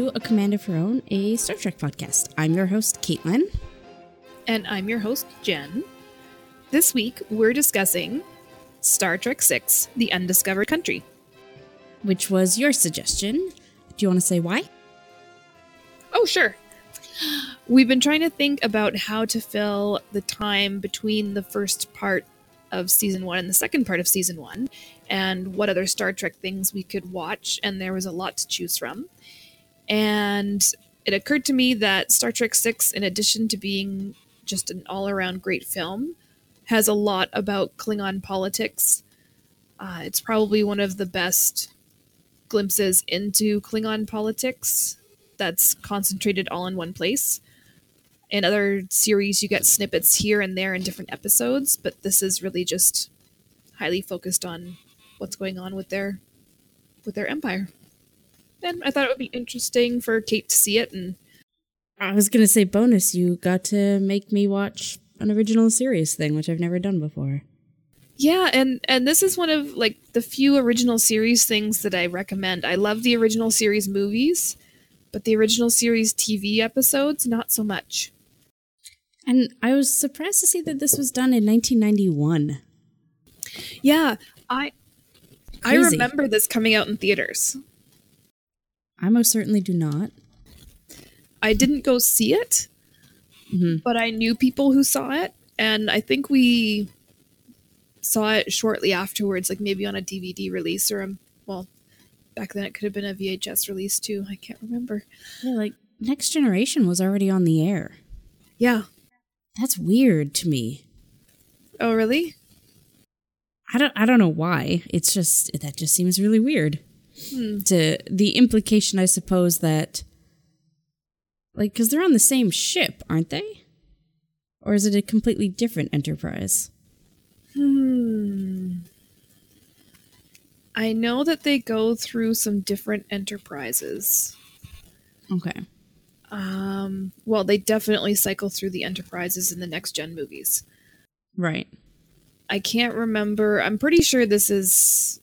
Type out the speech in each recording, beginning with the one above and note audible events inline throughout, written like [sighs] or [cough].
To A Command of Her Own, a Star Trek podcast. I'm your host, Caitlin. And I'm your host, Jenn. This week, we're discussing Star Trek VI The Undiscovered Country. Which was your suggestion. Do you want to say why? Oh, sure. We've been trying to think about how to fill the time between the first part of season one and the second part of season one, and what other Star Trek things we could watch, and there was a lot to choose from. And it occurred to me that Star Trek Six, in addition to being just an all around great film, has a lot about Klingon politics. Uh, it's probably one of the best glimpses into Klingon politics that's concentrated all in one place. In other series, you get snippets here and there in different episodes, but this is really just highly focused on what's going on with their with their empire. And I thought it would be interesting for Cait to see it. And I was gonna say bonus. You got to make me watch an original series thing, which I've never done before. yeah, and and this is one of like the few original series things that I recommend. I love the original series movies, but the original series TV episodes not so much. And I was surprised to see that this was done in 1991. Yeah, I I remember this coming out in theaters. I most certainly do not. I didn't go see it, Mhm. but I knew people who saw it, and I think we saw it shortly afterwards, like maybe on a DVD release or a well, back then it could have been a VHS release too. I can't remember. Yeah, like Next Generation was already on the air. Yeah. That's weird to me. Oh, really? I don't I don't know why. It's just that just seems really weird. Hmm. To the implication I suppose that like cuz they're on the same ship, aren't they? Or is it a completely different enterprise? Hmm. I know that they go through some different enterprises. Okay. Um, well, they definitely cycle through the enterprises in the next gen movies. Right. I can't remember. I'm pretty sure this is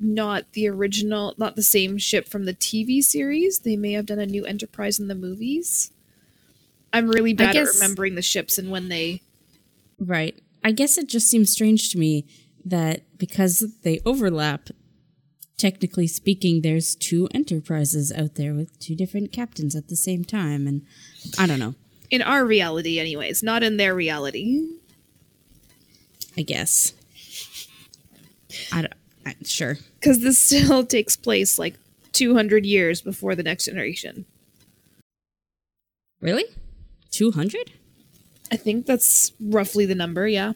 not the original, not the same ship from the TV series. They may have done a new Enterprise in the movies. I'm really bad guess- at remembering the ships and when they. Right. I guess it just seems strange to me that because they overlap, technically speaking, there's two enterprises out there with two different captains at the same time. And I don't know. In our reality, anyways, not in their reality. I guess. I don't. I, sure. Because this still [laughs] takes place like 200 years before the next generation. Really? 200? I think that's roughly the number, yeah.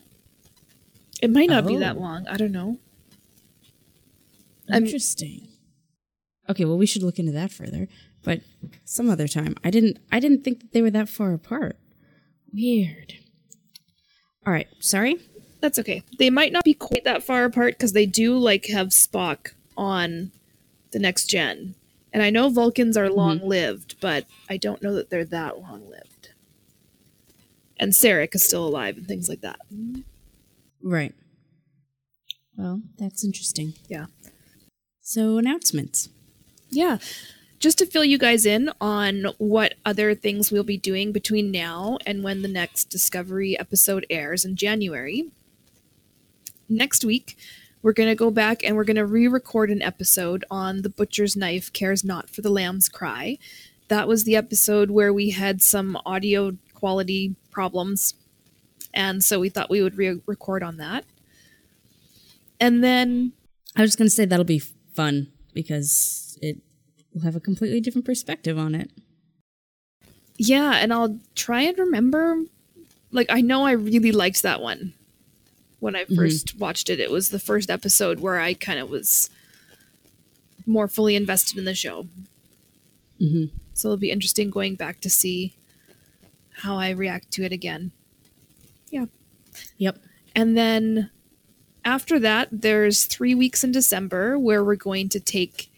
It might not be that Oh. long. I don't know. I'm- Interesting. Okay, well we should look into that further, but some other time. I didn't I didn't think that they were that far apart. Weird. All right, sorry. That's okay. They might not be quite that far apart because they do like have Spock on the next gen. And I know Vulcans are mm-hmm. long lived, but I don't know that they're that long lived. And Sarek is still alive and things like that. Right. Well, that's interesting. Yeah. So announcements. Yeah. Just to fill you guys in on what other things we'll be doing between now and when the next Discovery episode airs in January. Next week, we're going to go back and we're going to re record an episode on The Butcher's Knife Cares Not for the Lamb's Cry. That was the episode where we had some audio quality problems. And so we thought we would re record on that. And then I was just going to say that'll be fun because it will have a completely different perspective on it. Yeah, and I'll try and remember. Like, I know I really liked that one when I 1st watched it. It was the first episode where I kind of was more fully invested in the show. Mhm. So it'll be interesting going back to see how I react to it again. Yeah. Yep. And then after that, there's three weeks in December where we're going to take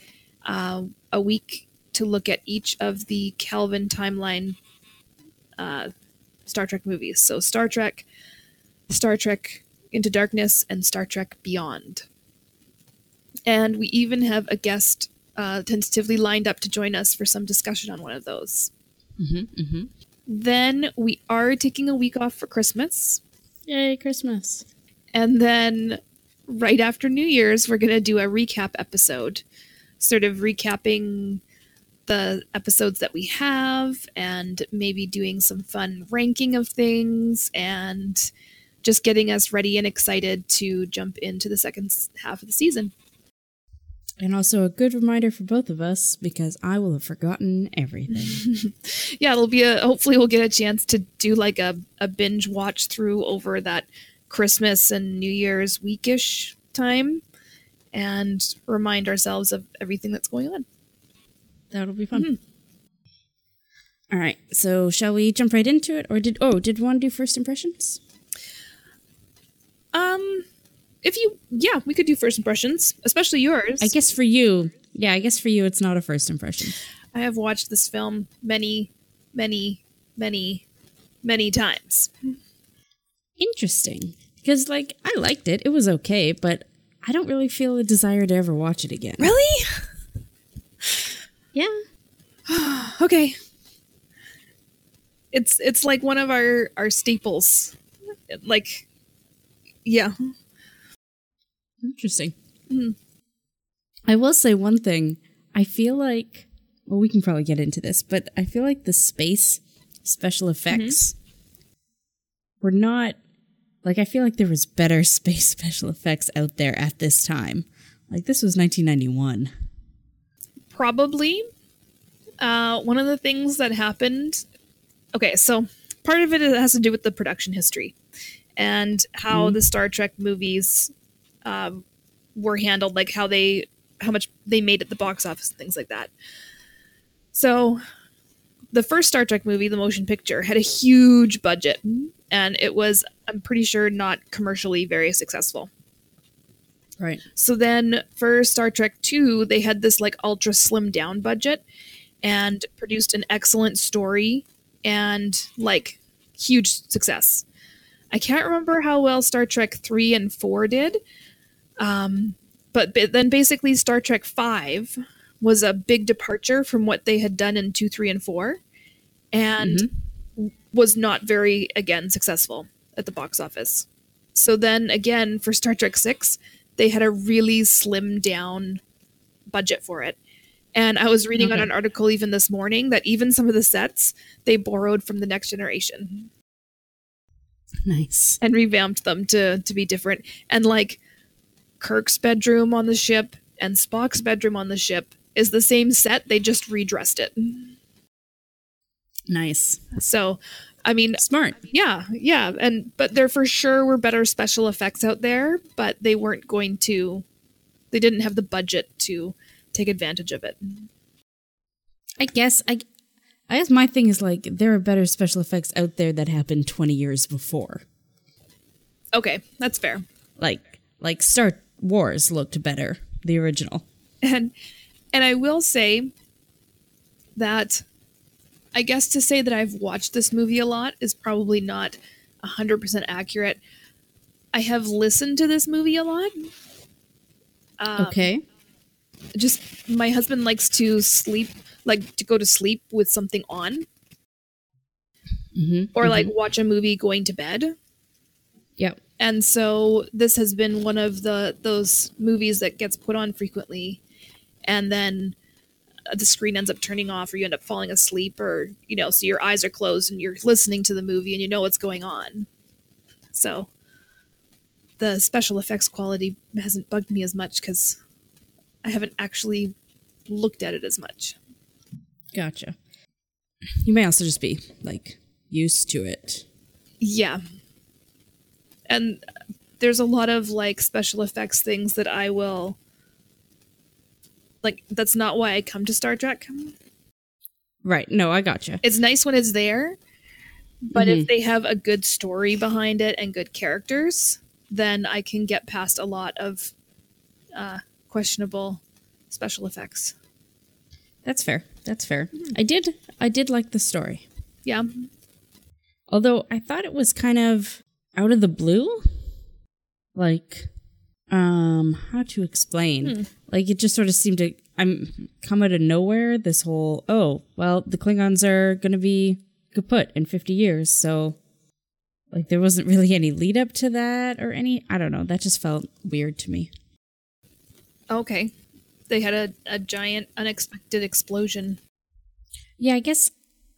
uh, a week to look at each of the Kelvin timeline uh, Star Trek movies. So Star Trek, Star Trek Into Darkness, and Star Trek Beyond. And we even have a guest uh, tentatively lined up to join us for some discussion on one of those. Mm-hmm, mm-hmm. Then we are taking a week off for Christmas. Yay, Christmas. And then right after New Year's, we're going to do a recap episode, sort of recapping the episodes that we have and maybe doing some fun ranking of things and just getting us ready and excited to jump into the second half of the season. And also a good reminder for both of us because I will have forgotten everything. [laughs] Yeah, it'll be a hopefully we'll get a chance to do like a, a binge watch through over that Christmas and New Year's weekish time and remind ourselves of everything that's going on. That'll be fun. Mm-hmm. All right, so shall we jump right into it, or did oh did one do first impressions? Um, if you, yeah, we could do first impressions, especially yours. I guess for you, yeah, I guess for you it's not a first impression. I have watched this film many, many, many, many times. Interesting, because like I liked it, it was okay, but I don't really feel a desire to ever watch it again. Really? Yeah, [sighs] Okay. It's it's like one of our our staples. Like, yeah. interesting. Mhm. I will say one thing. I feel like, well, we can probably get into this, but I feel like the space special effects were not like I feel like there was better [laughs] space special effects out there at this time. Like this was 1991. Probably. Uh, one of the things that happened. Okay, so part of it has to do with the production history and how the Star Trek movies um, were handled, like how they, how much they made at the box office and things like that. So, the first Star Trek movie, the motion picture, had a huge budget, and it was, I'm pretty sure, not commercially very successful. Right. So then for Star Trek 2, they had this like ultra slim down budget and produced an excellent story and like huge success. I can't remember how well Star Trek 3 and 4 did. Um, but, but then basically Star Trek 5 was a big departure from what they had done in 2, 3 and 4 and was not very again successful at the box office. So then again for Star Trek 6, they had a really slim down budget for it. And I was reading on an article even this morning that even some of the sets they borrowed from the next generation Nice. and revamped them to to be different. And like Kirk's bedroom on the ship and Spock's bedroom on the ship is the same set, they just redressed it. Nice. So, I mean, Smart. yeah, yeah, and but there for sure were better special effects out there, but they weren't going to they didn't have the budget to take advantage of it. I guess I I guess my thing is like there are better special effects out there that happened 20 years before. Okay, that's fair. Like like Star Wars looked better, the original. And and I will say that I guess to say that I've watched this movie a lot is probably not 100% accurate. I have listened to this movie a lot. Um, okay. Just my husband likes to sleep, like to go to sleep with something on, Mhm. or like watch a movie going to bed. Yep. and so this has been one of the those movies that gets put on frequently and then uh, the screen ends up turning off or you end up falling asleep or you know so your eyes are closed and you're listening to the movie and you know what's going on so the special effects quality hasn't bugged me as much because i haven't actually looked at it as much Gotcha. You may also just be like used to it. Yeah. And there's a lot of like special effects things that I will like that's not why I come to Star Trek. Right. No, I gotcha. It's nice when it's there, but if they have a good story behind it and good characters, then I can get past a lot of uh questionable special effects. That's fair. That's fair. I did I did like the story. Yeah. Although I thought it was kind of out of the blue. Like um how to explain. Like it just sort of seemed to I'm come out of nowhere. This whole oh well, the Klingons are gonna be kaput in 50 years, so like there wasn't really any lead up to that or any. I don't know. That just felt weird to me. Okay, they had a, a giant unexpected explosion. Yeah, I guess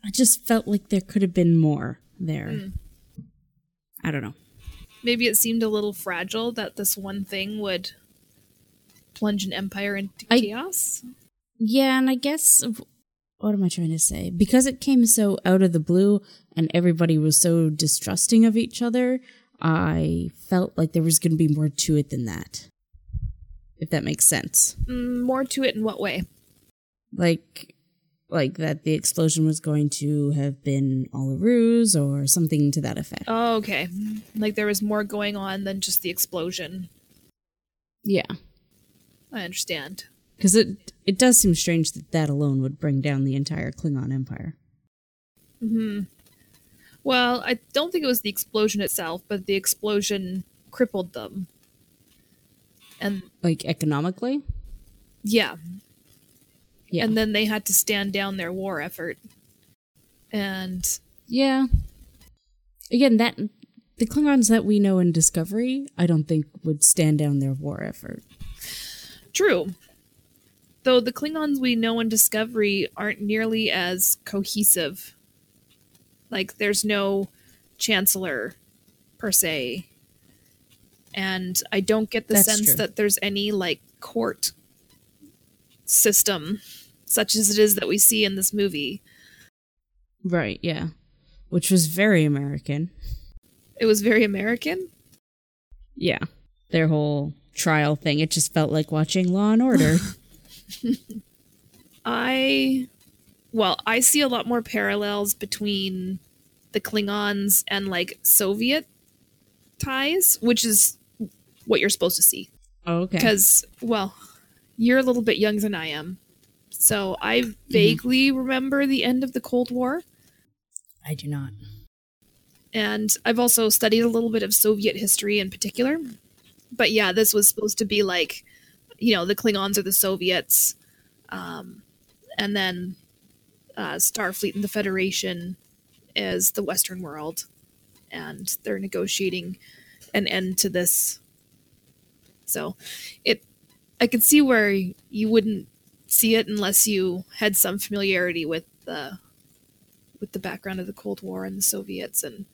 I just felt like there could have been more there. Mm. I don't know. Maybe it seemed a little fragile that this one thing would plunge an empire into I- chaos. Yeah, and I guess what am I trying to say? Because it came so out of the blue and everybody was so distrusting of each other, I felt like there was going to be more to it than that. If that makes sense. Mm, more to it in what way? Like like that the explosion was going to have been all a ruse or something to that effect. Oh, okay. Like there was more going on than just the explosion. Yeah. I understand. Because it it does seem strange that that alone would bring down the entire Klingon Empire. Hmm. Well, I don't think it was the explosion itself, but the explosion crippled them. And Like economically? yeah, Yeah. and then they had to stand down their war effort. And yeah. Again, that the Klingons that we know in Discovery, I don't think would stand down their war effort. true. Though the Klingons we know in Discovery aren't nearly as cohesive. Like there's no chancellor per se. And I don't get the That's sense true. that there's any like court system such as it is that we see in this movie. Right, yeah. Which was very American. It was very American. Yeah. Their whole trial thing, it just felt like watching Law and Order. [laughs] I well, I see a lot more parallels between the Klingons and like Soviet ties, which is what you're supposed to see. oh, okay. Because, well, you're a little bit younger than I am. So I vaguely remember the end of the Cold War. I do not. And I've also studied a little bit of Soviet history in particular. But yeah, this was supposed to be like, you know, the Klingons are the Soviets. Um, and then uh, Starfleet and the Federation is the Western world. And they're negotiating an end to this. So it, I could see where you wouldn't see it unless you had some familiarity with the with the background of the Cold War and the Soviets and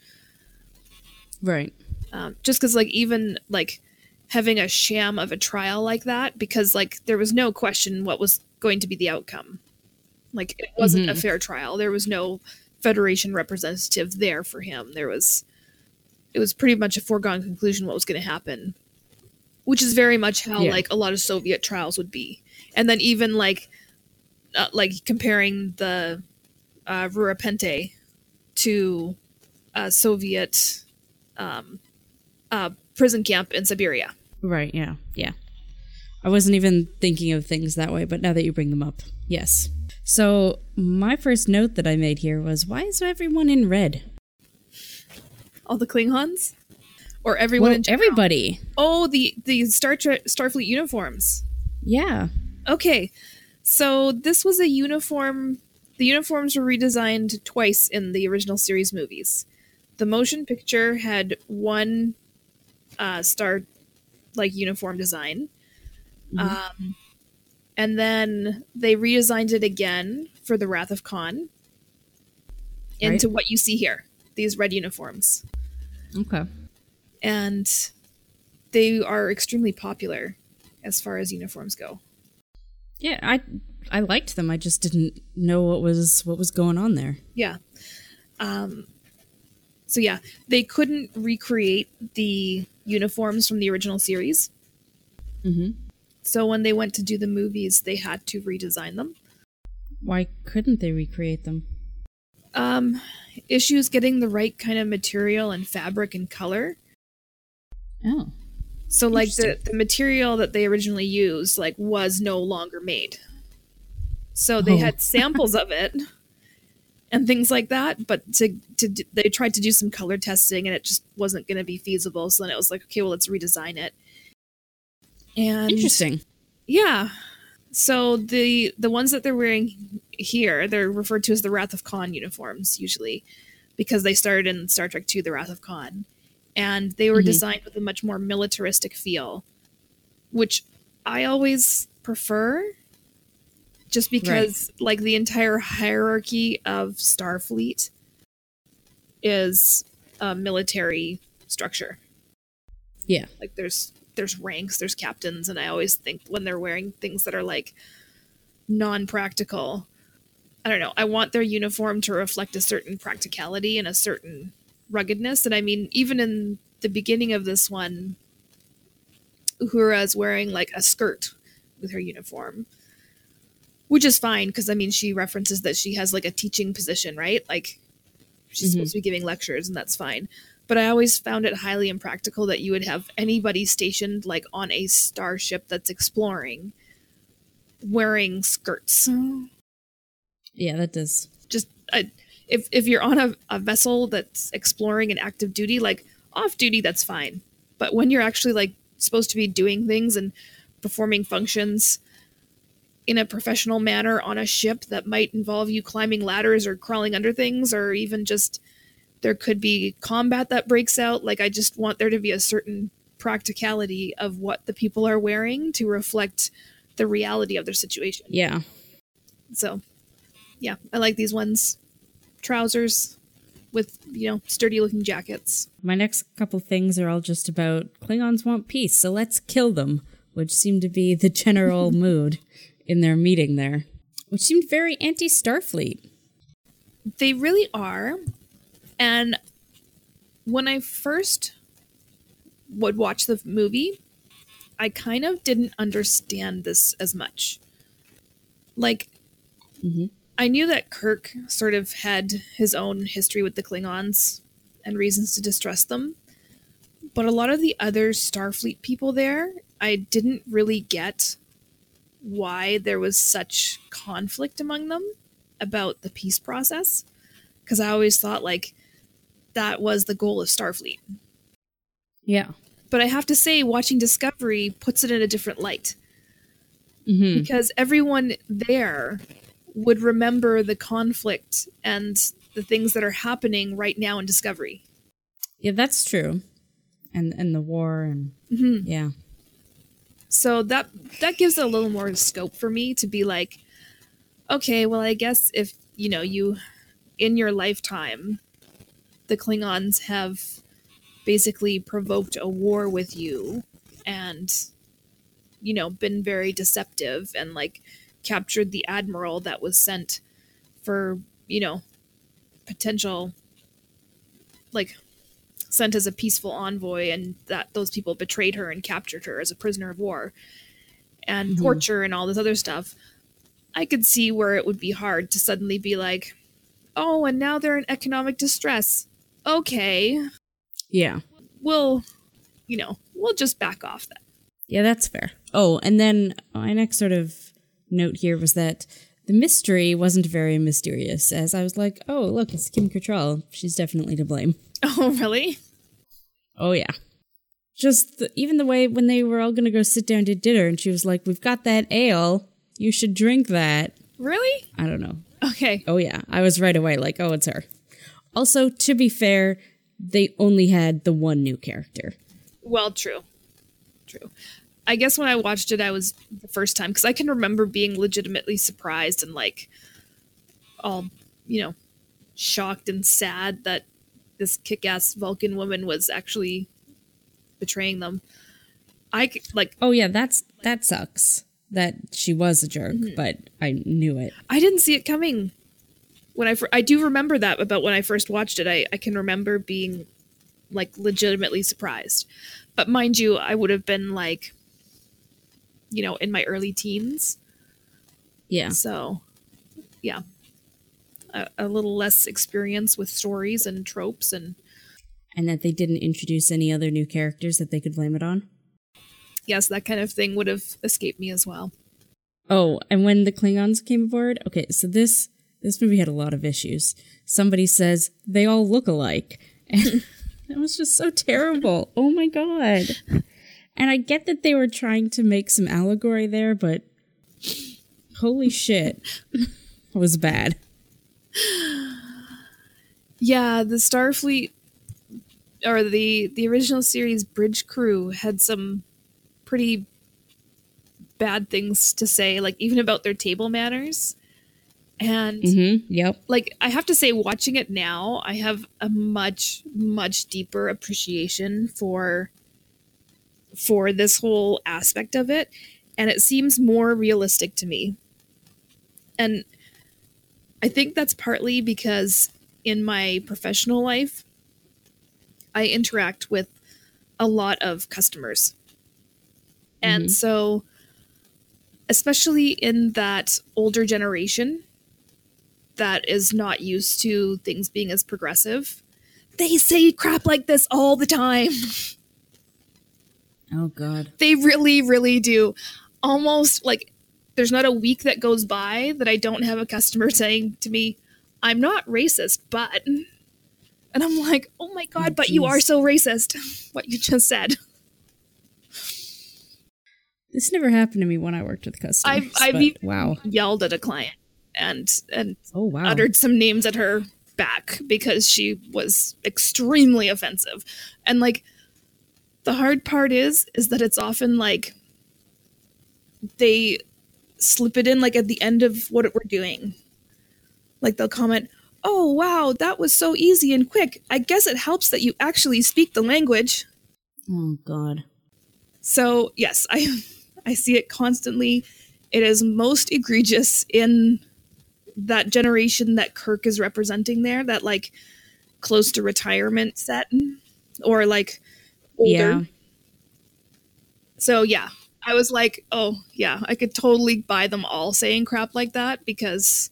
Right. um, just because like even like having a sham of a trial like that because like there was no question what was going to be the outcome like it wasn't a Mhm. fair trial there was no federation representative there for him there was it was pretty much a foregone conclusion what was going to happen which is very much how Yeah. like a lot of soviet trials would be and then even like uh, like comparing the uh, Rura Penthe to a Soviet um, uh, prison camp in Siberia. Right, yeah. Yeah. I wasn't even thinking of things that way, but now that you bring them up, yes. So, my first note that I made here was why is everyone in red? All the Klingons, or everyone Well, in general? everybody. Oh, the the Star Trek Starfleet uniforms. Yeah. Okay, so this was a uniform. The uniforms were redesigned twice in the original series movies. The motion picture had one uh, star like uniform design, um, and then they redesigned it again for the Wrath of Khan into what you see here. These red uniforms, Okay. And they are extremely popular as far as uniforms go. Yeah, I I liked them. I just didn't know what was what was going on there. Yeah. Um, so yeah, they couldn't recreate the uniforms from the original series. Mm-hmm. So when they went to do the movies, they had to redesign them. Why couldn't they recreate them? Um, issues getting the right kind of material and fabric and color. Oh. So like the, the material that they originally used like was no longer made. So they Oh. had [laughs] samples of it and things like that, but to to they tried to do some color testing and it just wasn't going to be feasible. So then it was like, okay, well let's redesign it. And Interesting. yeah, So the the ones that they're wearing here, they're referred to as the Wrath of Khan uniforms usually, because they started in Star Trek II, the Wrath of Khan, and they were Mhm. designed with a much more militaristic feel, which I always prefer. Just because, like, the entire hierarchy of Starfleet is a military structure Yeah. like there's there's ranks there's captains and i always think when they're wearing things that are like non-practical i don't know i want their uniform to reflect a certain practicality and a certain ruggedness and i mean even in the beginning of this one uhura is wearing like a skirt with her uniform which is fine because i mean she references that she has like a teaching position right like she's Mhm. supposed to be giving lectures and that's fine but I always found it highly impractical that you would have anybody stationed like on a starship that's exploring wearing skirts. Yeah, that does. Just I, if if you're on a, a vessel that's exploring an active duty, like off duty, that's fine. But when you're actually like supposed to be doing things and performing functions in a professional manner on a ship that might involve you climbing ladders or crawling under things or even just there could be combat that breaks out like i just want there to be a certain practicality of what the people are wearing to reflect the reality of their situation Yeah. so yeah i like these ones trousers with you know sturdy looking jackets My next couple things are all just about Klingons want peace, so let's kill them, which seemed to be the general [laughs] mood in their meeting there, which seemed very anti Starfleet. They really are. And when I first would watch the movie, I kind of didn't understand this as much. Like, Mhm. I knew that Kirk sort of had his own history with the Klingons and reasons to distrust them. But a lot of the other Starfleet people there, I didn't really get why there was such conflict among them about the peace process because I always thought like that was the goal of Starfleet. Yeah. But I have to say, watching Discovery puts it in a different light hmm because everyone there would remember the conflict and the things that are happening right now in Discovery. Yeah, that's true. And and the war and hmm yeah. So that that gives a little more scope for me to be like, okay, well, I guess if you know you in your lifetime, the Klingons have basically provoked a war with you, and you know been very deceptive and like captured the admiral that was sent for you know potential like sent as a peaceful envoy and that those people betrayed her and captured her as a prisoner of war and Mhm. torture and all this other stuff i could see where it would be hard to suddenly be like oh and now they're in economic distress okay Yeah. we'll you know we'll just back off that Yeah, that's fair. Oh, and then my next sort of note here was that the mystery wasn't very mysterious, as I was like, oh, look, it's Kim Cattrall. She's definitely to blame. [laughs] oh really Oh, yeah. Just the, even the way when they were all going to go sit down to dinner, and she was like, we've got that ale. You should drink that. really I don't know. okay Oh, yeah. I was right away like, oh, it's her. Also, to be fair, they only had the one new character. Well, true. True. I guess when I watched it, I was the first time because I can remember being legitimately surprised and like all, you know, shocked and sad that this kick ass Vulcan woman was actually betraying them. I like, Oh, yeah, that's that sucks that she was a jerk, mm-hmm. but I knew it. I didn't see it coming. When I, fir- I do remember that about when I first watched it. I, I can remember being like legitimately surprised. But mind you, I would have been like, you know, in my early teens. Yeah. So, yeah, a, a little less experience with stories and tropes, and And that they didn't introduce any other new characters that they could blame it on. yes, that kind of thing would have escaped me as well. Oh, and when the Klingons came aboard, okay, so this this movie had a lot of issues. Somebody says they all look alike. [laughs] And it was just so terrible. Oh my god. And I get that they were trying to make some allegory there, but holy shit, [laughs] was bad. Yeah, the Starfleet or the the original series Bridge Crew had some pretty bad things to say, like even about their table manners. And Mm-hmm. Yep. like I have to say, watching it now, I have a much much deeper appreciation for for this whole aspect of it, and it seems more realistic to me. And I think that's partly because in my professional life, I interact with a lot of customers. And Mhm. so, especially in that older generation that is not used to things being as progressive, they say crap like this all the time. [laughs] Oh god. They really, really do. Almost like there's not a week that goes by that I don't have a customer [laughs] saying to me, I'm not racist, but. And I'm like, oh my God, Oh, but you are so racist. [laughs] What you just said. This never happened to me when I worked with customers. I've, I've wow. yelled at a client and and Oh wow. uttered some names at her back because she was extremely offensive. And like the hard part is is that it's often like they slip it in like at the end of what we're doing. Like they'll comment, "Oh wow, that was so easy and quick. I guess it helps that you actually speak the language." Oh god. So, yes, I [laughs] I see it constantly. It is most egregious in that generation that Kirk is representing there, that like close to retirement set or like older. Yeah. So, yeah, I was like, oh, yeah, I could totally buy them all saying crap like that because,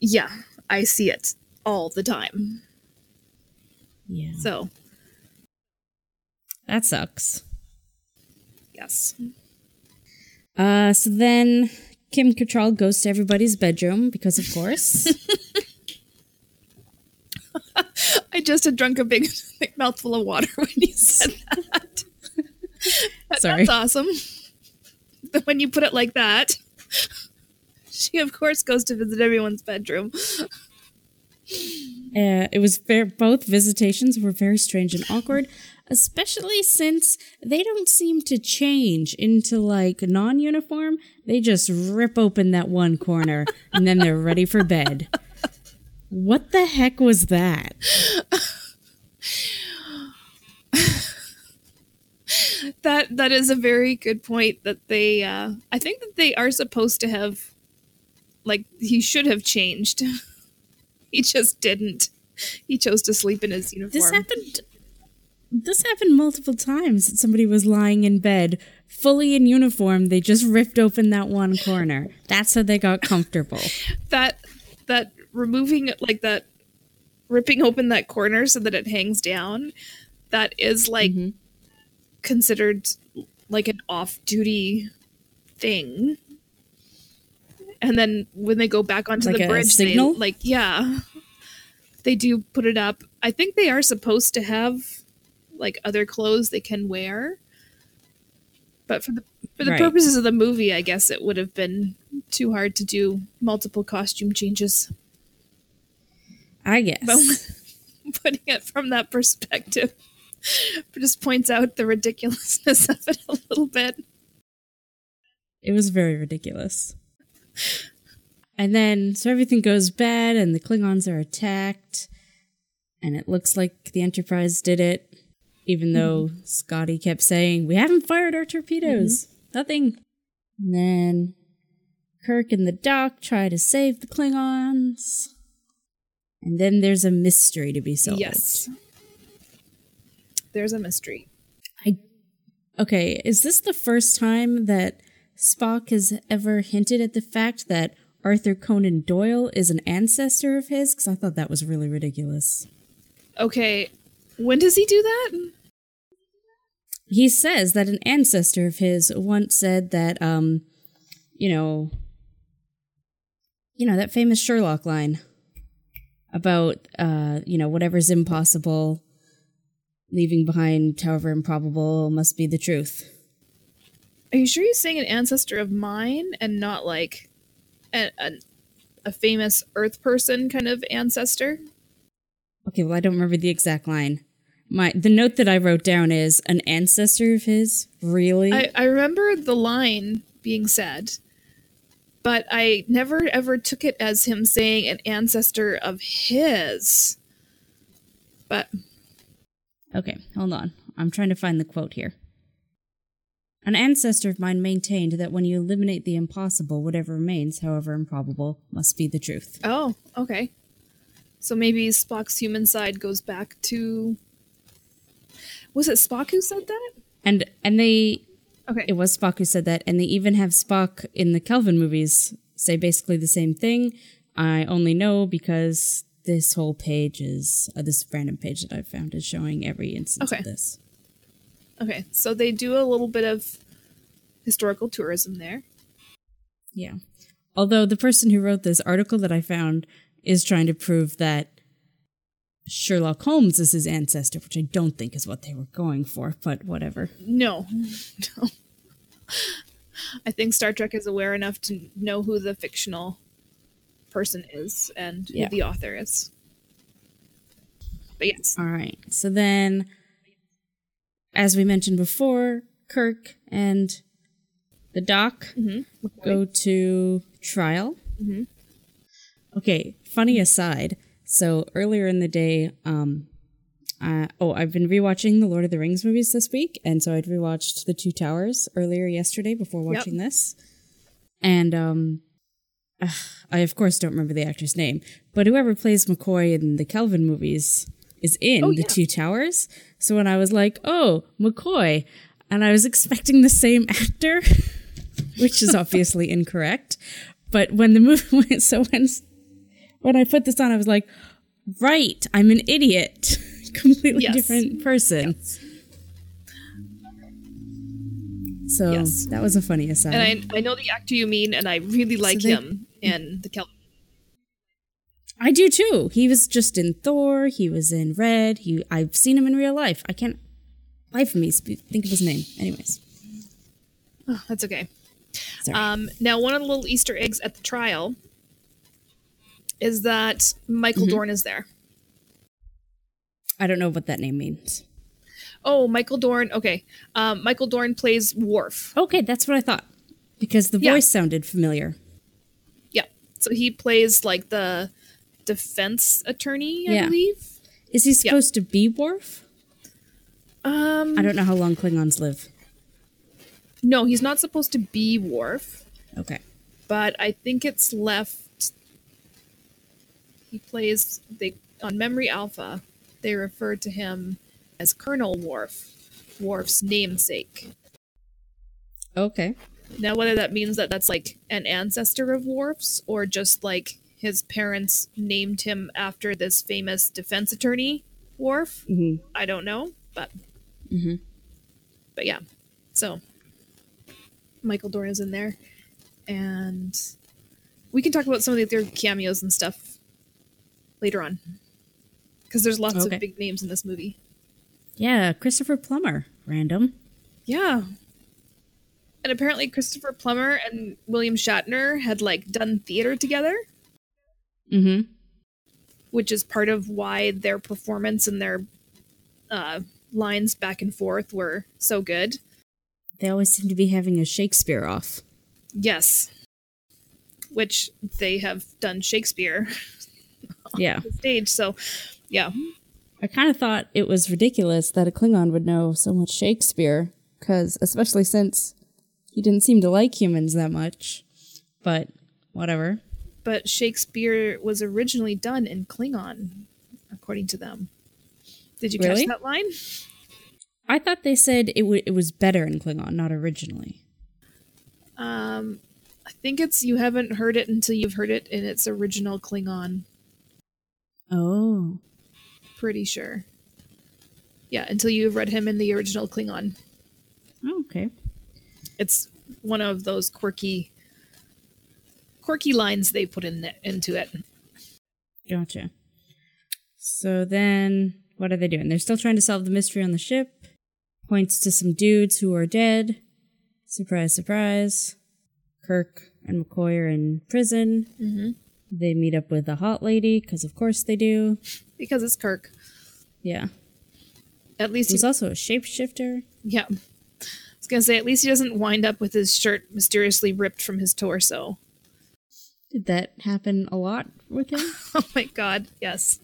yeah, I see it all the time. Yeah. So, That sucks. yes. Uh so then Kim Cattrall goes to everybody's bedroom because of course. [laughs] [laughs] I just had drunk a big, [laughs] big mouthful of water [laughs] when you said that. That- Sorry. That's awesome. Then when you put it like that, she of course goes to visit everyone's bedroom. Uh, it was ver- both visitations were very strange and awkward, especially since they don't seem to change into like non-uniform. They just rip open that one corner and then they're ready for bed. What the heck was that? That that is a very good point. That they, uh, I think that they are supposed to have, like, he should have changed. [laughs] he just didn't. He chose to sleep in his uniform. This happened. This happened multiple times. Somebody was lying in bed, fully in uniform. They just ripped open that one corner. That's how they got comfortable. [laughs] that that removing like that ripping open that corner so that it hangs down that is like Mhm. considered like an off-duty thing and then when they go back onto Like the bridge signal? they like yeah they do put it up i think they are supposed to have like other clothes they can wear but for the for the Right. purposes of the movie i guess it would have been too hard to do multiple costume changes I guess. but [laughs] putting it from that perspective just points out the ridiculousness of it a little bit It was very ridiculous. And then, so everything goes bad, and the Klingons are attacked, and it looks like the Enterprise did it, even though mm-hmm. Scotty kept saying, We haven't fired our torpedoes. Mm-hmm. Nothing. And then Kirk and the Doc try to save the Klingons. And then there's a mystery to be solved. yes there's a mystery I Okay, is this the first time that Spock has ever hinted at the fact that Arthur Conan Doyle is an ancestor of his? Because I thought that was really ridiculous. okay when does he do that He says that an ancestor of his once said that, um, you know, you know that famous Sherlock line about, uh, you know, whatever's impossible, leaving behind, however improbable, must be the truth. Are you sure he's saying an ancestor of mine and not like a, a, a famous Earth person kind of ancestor? Okay, well, I don't remember the exact line. My the note that I wrote down is an ancestor of his. Really? I, I remember the line being said, but I never ever took it as him saying an ancestor of his. But okay, hold on. I'm trying to find the quote here. An ancestor of mine maintained that when you eliminate the impossible, whatever remains, however improbable, must be the truth. oh, okay. So maybe Spock's human side goes back to. Was it Spock who said that? And and they Okay. it was Spock who said that, and they even have Spock in the Kelvin movies say basically the same thing. I only know because this whole page is uh, this random page that I found is showing every instance Okay. of this. Okay, so they do a little bit of historical tourism there. Yeah. Although the person who wrote this article that I found is trying to prove that Sherlock Holmes is his ancestor, which I don't think is what they were going for, but whatever. No, [laughs] no. I think Star Trek is aware enough to know who the fictional person is and Yeah. who the author is. But yes, All right. So then, as we mentioned before, Kirk and the doc go to trial. Mhm. Okay, funny aside. So earlier in the day, um, uh, oh, I've been rewatching the Lord of the Rings movies this week, and so I'd rewatched The Two Towers earlier yesterday before Yep. watching this. And um, I of course don't remember the actor's name, but whoever plays McCoy in the Kelvin movies is in Oh, The yeah. Two Towers. So when I was like, oh, McCoy, and I was expecting the same [laughs] actor, which is obviously incorrect. But when the movie [laughs] went, so when when I put this on, I was like, right, I'm an idiot, [laughs] completely Yes. different person. So Yes. that was a funny aside. and I I know the actor you mean, and I really like they- him in the Kelvin. I do too. He was just in Thor. He was in Red. He I've seen him in real life. I can't life of me think of his name. Anyways, Oh, that's okay. Um, now, one of the little Easter eggs at the trial is that Michael Mm-hmm. Dorn is there. I don't know what that name means. Oh, Michael Dorn. Okay, um, Michael Dorn plays Worf. Okay, that's what I thought because the Yeah. voice sounded familiar. Yeah, so he plays like the defense attorney, I Yeah. believe. Is he supposed to be Worf? Um, I don't know how long Klingons live. no, he's not supposed to be Worf, Okay. but I think it's left. He plays they on Memory Alpha. They refer to him as Colonel Worf, Worf's namesake. Okay. Now, whether that means that that's like an ancestor of Worf's or just like his parents named him after this famous defense attorney, Worf, Mm-hmm. I don't know, but Mhm. but yeah. So Michael Dorn is in there, and we can talk about some of the other cameos and stuff later on because there's lots Okay. of big names in this movie. Yeah, Christopher Plummer. Random. Yeah. And apparently Christopher Plummer and William Shatner had like done theater together. Mm-hmm. which is part of why their performance and their uh, lines back and forth were so good. They always seem to be having a Shakespeare off. Yes. Which they have done Shakespeare [laughs] [laughs] Yeah. the stage. So, yeah. I kind of thought it was ridiculous that a Klingon would know so much Shakespeare, because especially since he didn't seem to like humans that much. But whatever. But Shakespeare was originally done in Klingon, according to them. Did you Really? catch that line? I thought they said it w- it was better in Klingon, not originally. Um, I think it's you haven't heard it until you've heard it in its original Klingon. Oh. Pretty sure. Yeah, until you've read him in the original Klingon. Oh, okay. it's one of those quirky quirky lines they put in it, into it Gotcha. So then, what are they doing? They're still trying to solve the mystery on the ship. Points to some dudes who are dead. Surprise, surprise. Kirk and McCoy are in prison. Mm-hmm. They meet up with a hot lady, because of course they do. Because it's Kirk. Yeah. At least He's he, also a shapeshifter. yeah. I was gonna say at least he doesn't wind up with his shirt mysteriously ripped from his torso. Did that happen a lot with him? [laughs] Oh my god, yes.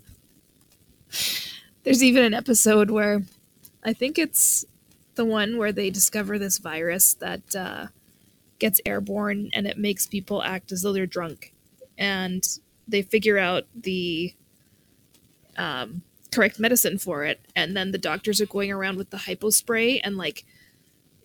There's even an episode where I think it's the one where they discover this virus that uh, gets airborne and it makes people act as though they're drunk. And they figure out the um, correct medicine for it. And then the doctors are going around with the hypo spray and like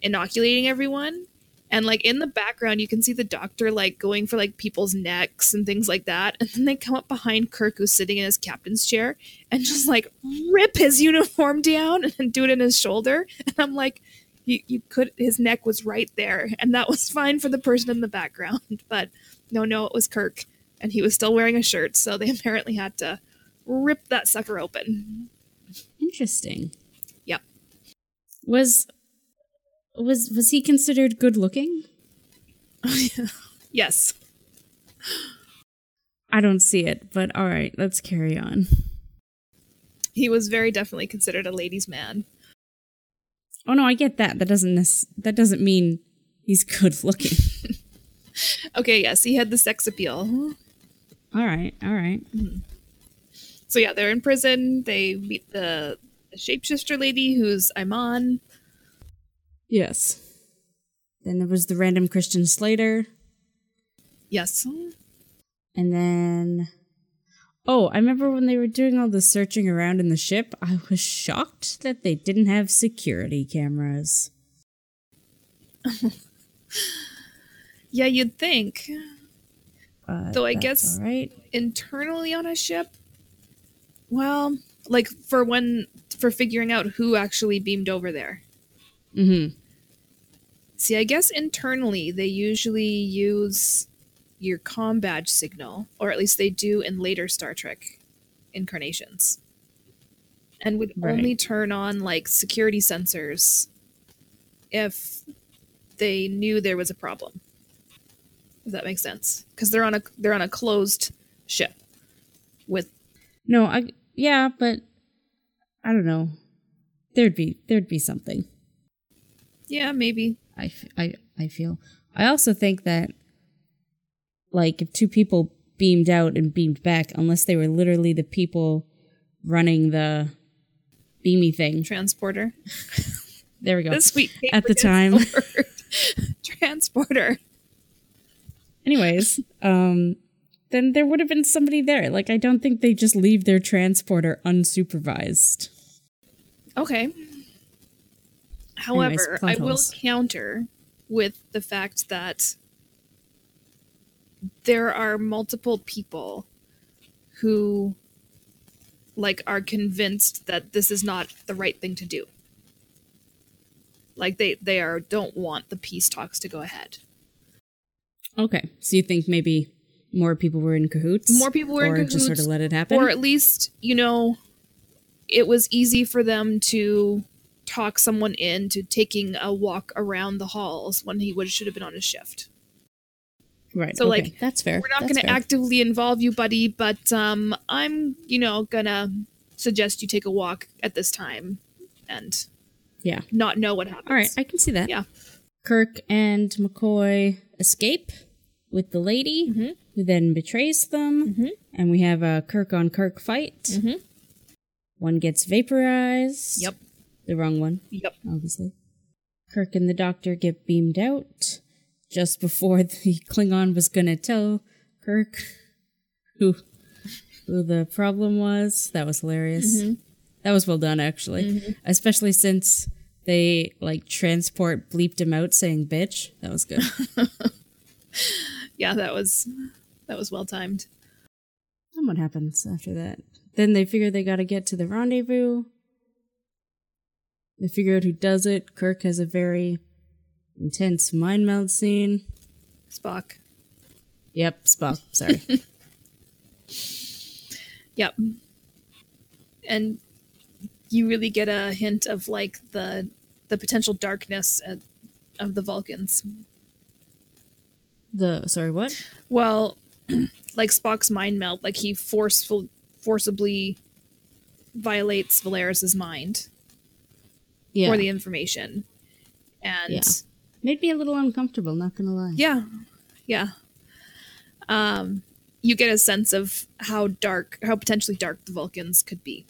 inoculating everyone. And like in the background you can see the doctor like going for like people's necks and things like that. And then they come up behind kirk who's sitting in his captain's chair and just like rip his [laughs] uniform down and do it in his shoulder. And i'm like you, you could his neck was right there and that was [laughs] fine for the person in the background. [laughs] But no no it was kirk and he was still wearing a shirt so they [laughs] apparently had to rip that sucker open Interesting. Yep. Was was was he considered good looking? [laughs] yes I don't see it, but all right, let's carry on. he was very definitely considered a ladies man Oh no, I get that. That doesn't nec- that doesn't mean he's good looking. [laughs] okay yes he had the sex appeal all right, all right. So yeah, they're in prison. They meet the, the shapeshifter lady who's Iman. Yes. Then there was the random Christian Slater, Yes. and then Oh, I remember when they were doing all the searching around in the ship, I was shocked that they didn't have security cameras. [laughs] Yeah, you'd think But Though I guess- all right. internally on a ship. Well, like for when for figuring out who actually beamed over there. Mm-hmm. See, I guess internally they usually use your com badge signal, or at least they do in later Star Trek incarnations. And would Right. only turn on like security sensors if they knew there was a problem. If that makes sense. Because they're on a they're on a closed ship with No, I yeah, but I don't know. There'd be there'd be something. yeah, maybe. I, I, I feel. I also think that, like, if two people beamed out and beamed back, unless they were literally the people running the beamy thing, Transporter. [laughs] there we go. The sweet At the time. [laughs] Transporter. Anyways, um, then there would have been somebody there. Like, I don't think they just leave their transporter unsupervised. Okay. However, plot I will counter with the fact that there are multiple people who like are convinced that this is not the right thing to do. Like they they are don't want the peace talks to go ahead. Okay, so you think maybe more people were in cahoots? More people were in or just sort of let it happen? Or at least, you know, it was easy for them to talk someone into taking a walk around the halls when he would should have been on his shift. right. so, okay, like, that's fair. We're not going to actively involve you, buddy, but um, I'm, you know, gonna suggest you take a walk at this time and Yeah. not know what happens. All right, I can see that. Yeah. Kirk and McCoy escape with the lady, Mhm. who then betrays them, Mhm. and we have a Kirk on Kirk fight. Mhm. One gets vaporized. Yep. The wrong one, Yep. obviously. Kirk and the doctor get beamed out just before [laughs] the Klingon was gonna tell Kirk who who the problem was. That was hilarious. Mm-hmm. That was well done, actually. Especially since they like transport bleeped him out saying bitch. That was good. [laughs] [laughs] Yeah, that was that was well timed. and what happens after that? Then they figure they gotta get to the rendezvous. They figure out who does it. Kirk has a very intense mind meld scene. Spock. Yep, Spock. Sorry. [laughs] Yep. And you really get a hint of like the the potential darkness uh, of the Vulcans. The sorry, what? Well, [clears throat] like Spock's mind meld, like he forceful forcibly violates Valeris's mind Yeah, for the information. And Yeah. made me a little uncomfortable. Not gonna lie. yeah, yeah. Um, you get a sense of how dark, how potentially dark the Vulcans could be,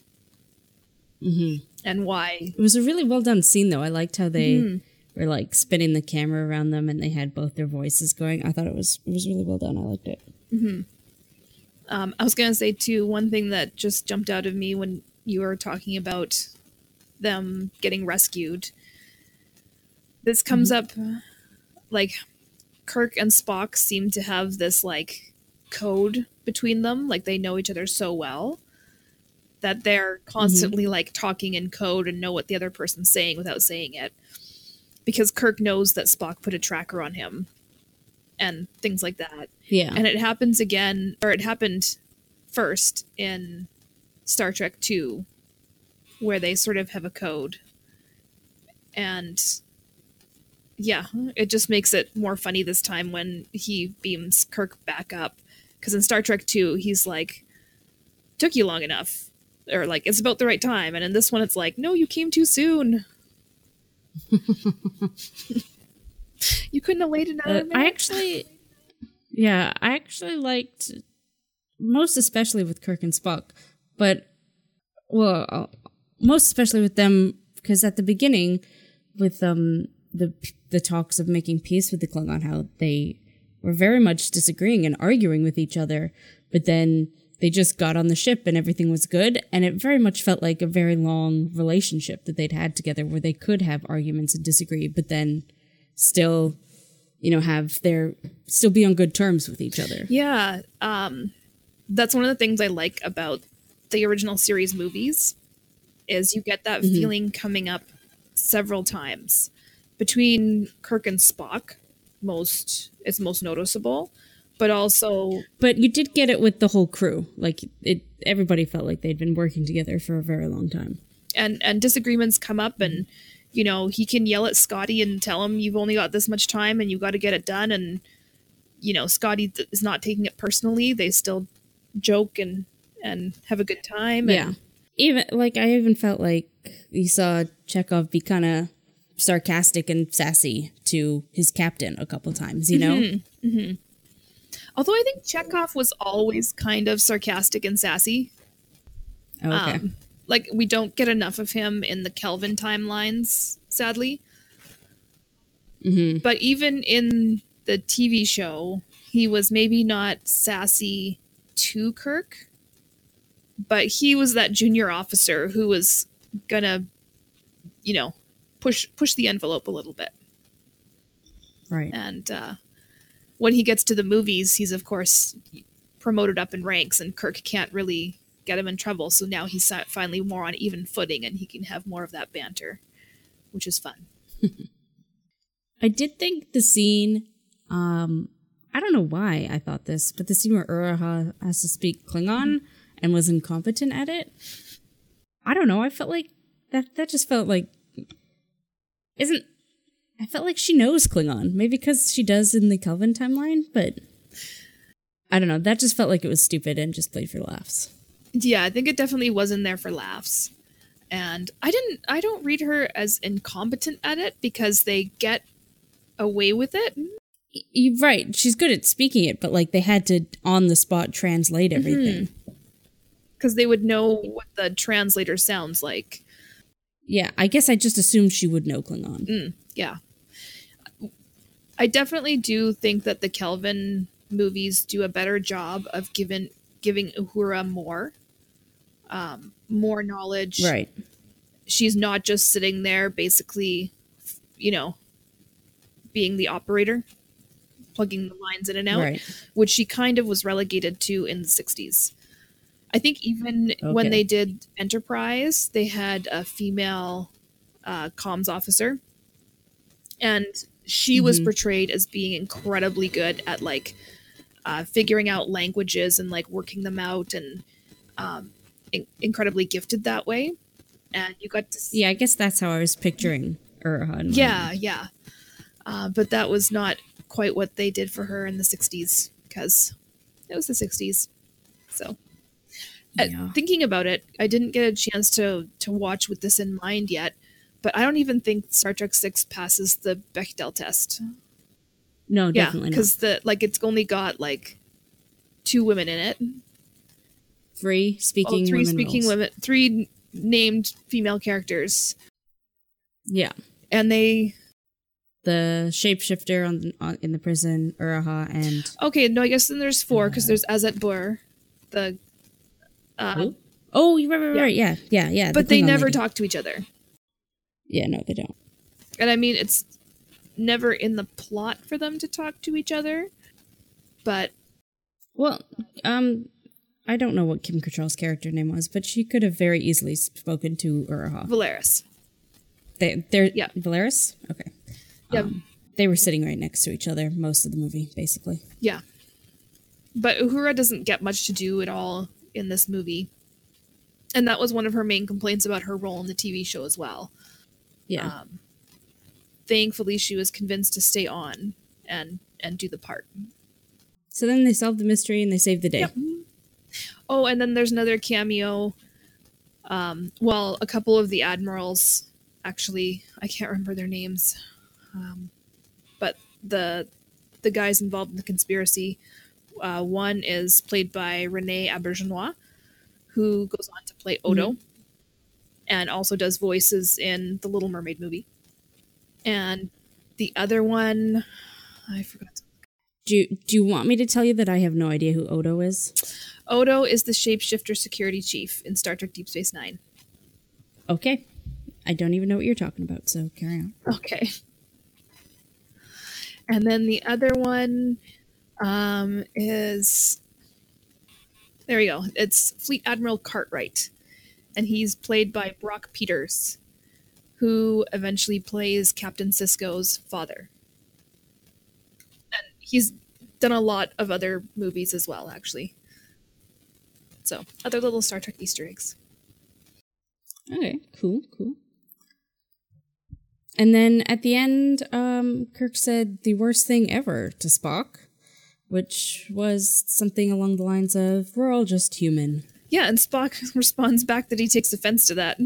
hmm and why. It was a really well done scene, though. I liked how they Mhm. Were like spinning the camera around them, and they had both their voices going. I thought it was it was really well done. I liked it. Mm-hmm. Um, I was gonna say too. One thing that just jumped out of me when you were talking about them getting rescued. This comes mm-hmm. up, like Kirk and Spock seem to have this like code between them, like they know each other so well that they're mm-hmm. constantly like talking in code and know what the other person's saying without saying it. Because Kirk knows that Spock put a tracker on him and things like that. Yeah, and it happens again or it happened first in star trek 2 where they sort of have a code. And yeah it just makes it more funny this time when he beams kirk back up. Because in star trek 2 he's like took you long enough or like it's about the right time. And in this one it's like no you came too soon [laughs] you couldn't have waited another Uh, minute? I actually, yeah, I actually liked most especially with Kirk and Spock, but well, uh, most especially with them because at the beginning, with um the the talks of making peace with the Klingon, how they were very much disagreeing and arguing with each other, but then they just got on the ship and everything was good, and it very much felt like a very long relationship that they'd had together, where they could have arguments and disagree, but then still you know have their still be on good terms with each other. Yeah, um, that's one of the things I like about the original series movies is you get that feeling coming up several times between Kirk and Spock. Most it's most noticeable, but also but you did get it with the whole crew. Like it everybody felt like they'd been working together for a very long time. And and disagreements come up and you know he can yell at Scotty and tell him you've only got this much time and you've got to get it done. And you know Scotty is not taking it personally. They still joke and and have a good time and yeah. Even like i even felt like you saw chekov be kind of sarcastic and sassy to his captain a couple times you know mm-hmm. Mm-hmm. Although I think Chekov was always kind of sarcastic and sassy. Oh, okay Um, like we don't get enough of him in the Kelvin timelines, sadly. hmm But even in the TV show, he was maybe not sassy to Kirk, but he was that junior officer who was gonna, you know, push push the envelope a little bit. right And uh, when he gets to the movies, he's of course promoted up in ranks, and Kirk can't really get him in trouble. So now he's finally more on even footing, and he can have more of that banter, which is fun. [laughs] I did think the scene, um, I don't know why I thought this, but the scene where Uraha has to speak Klingon and was incompetent at it, I don't know. I felt like that, that just felt like, isn't, I felt like she knows Klingon. Maybe because she does in the Kelvin timeline, but I don't know. That just felt like it was stupid and just played for laughs. Yeah, I think it definitely was in there for laughs. And I didn't I don't read her as incompetent at it because they get away with it. You're right. She's good at speaking it, but like they had to on the spot translate mm-hmm. everything. Because they would know what the translator sounds like. Yeah, I guess I just assumed she would know Klingon. Mm, yeah. I definitely do think that the Kelvin movies do a better job of giving giving Uhura more. Um, more knowledge. Right. She's not just sitting there basically, you know, being the operator, plugging the lines in and out, Right. which she kind of was relegated to in the 60s. I think even when they did Enterprise, they had a female uh, comms officer, and she was Mhm. portrayed as being incredibly good at like uh, figuring out languages and like working them out, and um, in- incredibly gifted that way. And you got to see, Yeah, I guess that's how I was picturing Uraha. yeah, yeah. Uh, but that was not quite what they did for her in the 60s because it was the 60s. So, uh, thinking about it, I didn't get a chance to to watch with this in mind yet. But I don't even think Star Trek Six passes the Bechdel test. No, Yeah, definitely not. because the like it's only got like two women in it. Three Oh, speaking three women speaking roles. women, three named female characters, Yeah. and they The shapeshifter on, on in the prison, Uraha, and okay. No, I guess then there's four because there's Azetbur, the. Uh, oh, you're right, right, yeah. right, yeah, yeah, yeah. the but they never lady. talk to each other, Yeah, no, they don't. and I mean it's never in the plot for them to talk to each other. But Well, um, I don't know what Kim Cattrall's character name was, but she could have very easily spoken to Uraha. Valeris, They, they're Yeah. Valeris. Okay. Yeah. Um, they were sitting right next to each other most of the movie, basically. yeah. But Uhura doesn't get much to do at all in this movie, and that was one of her main complaints about her role in the TV show as well. Yeah. um, thankfully she was convinced to stay on and and do the part so then they solve the mystery and they save the day. Yep. oh and then there's another cameo um, well a couple of the admirals actually i can't remember their names um, but the the guys involved in the conspiracy uh, one is played by rene auberjonois who goes on to play odo and also does voices in the little mermaid movie and the other one i forgot Do you, do you want me to tell you that I have no idea who Odo is? odo is the shapeshifter security chief in star trek deep space nine Okay. I don't even know what you're talking about, so carry on. Okay. And then the other one um, is there we go. It's Fleet Admiral Cartwright, and he's played by Brock Peters, who eventually plays Captain Sisko's father. And he's done a lot of other movies as well, actually. So, other little Star Trek Easter eggs. Okay, cool, cool. And then at the end, um, Kirk said the worst thing ever to Spock, which was something along the lines of, We're all just human. Yeah, and Spock [laughs] responds back that he takes offense to that.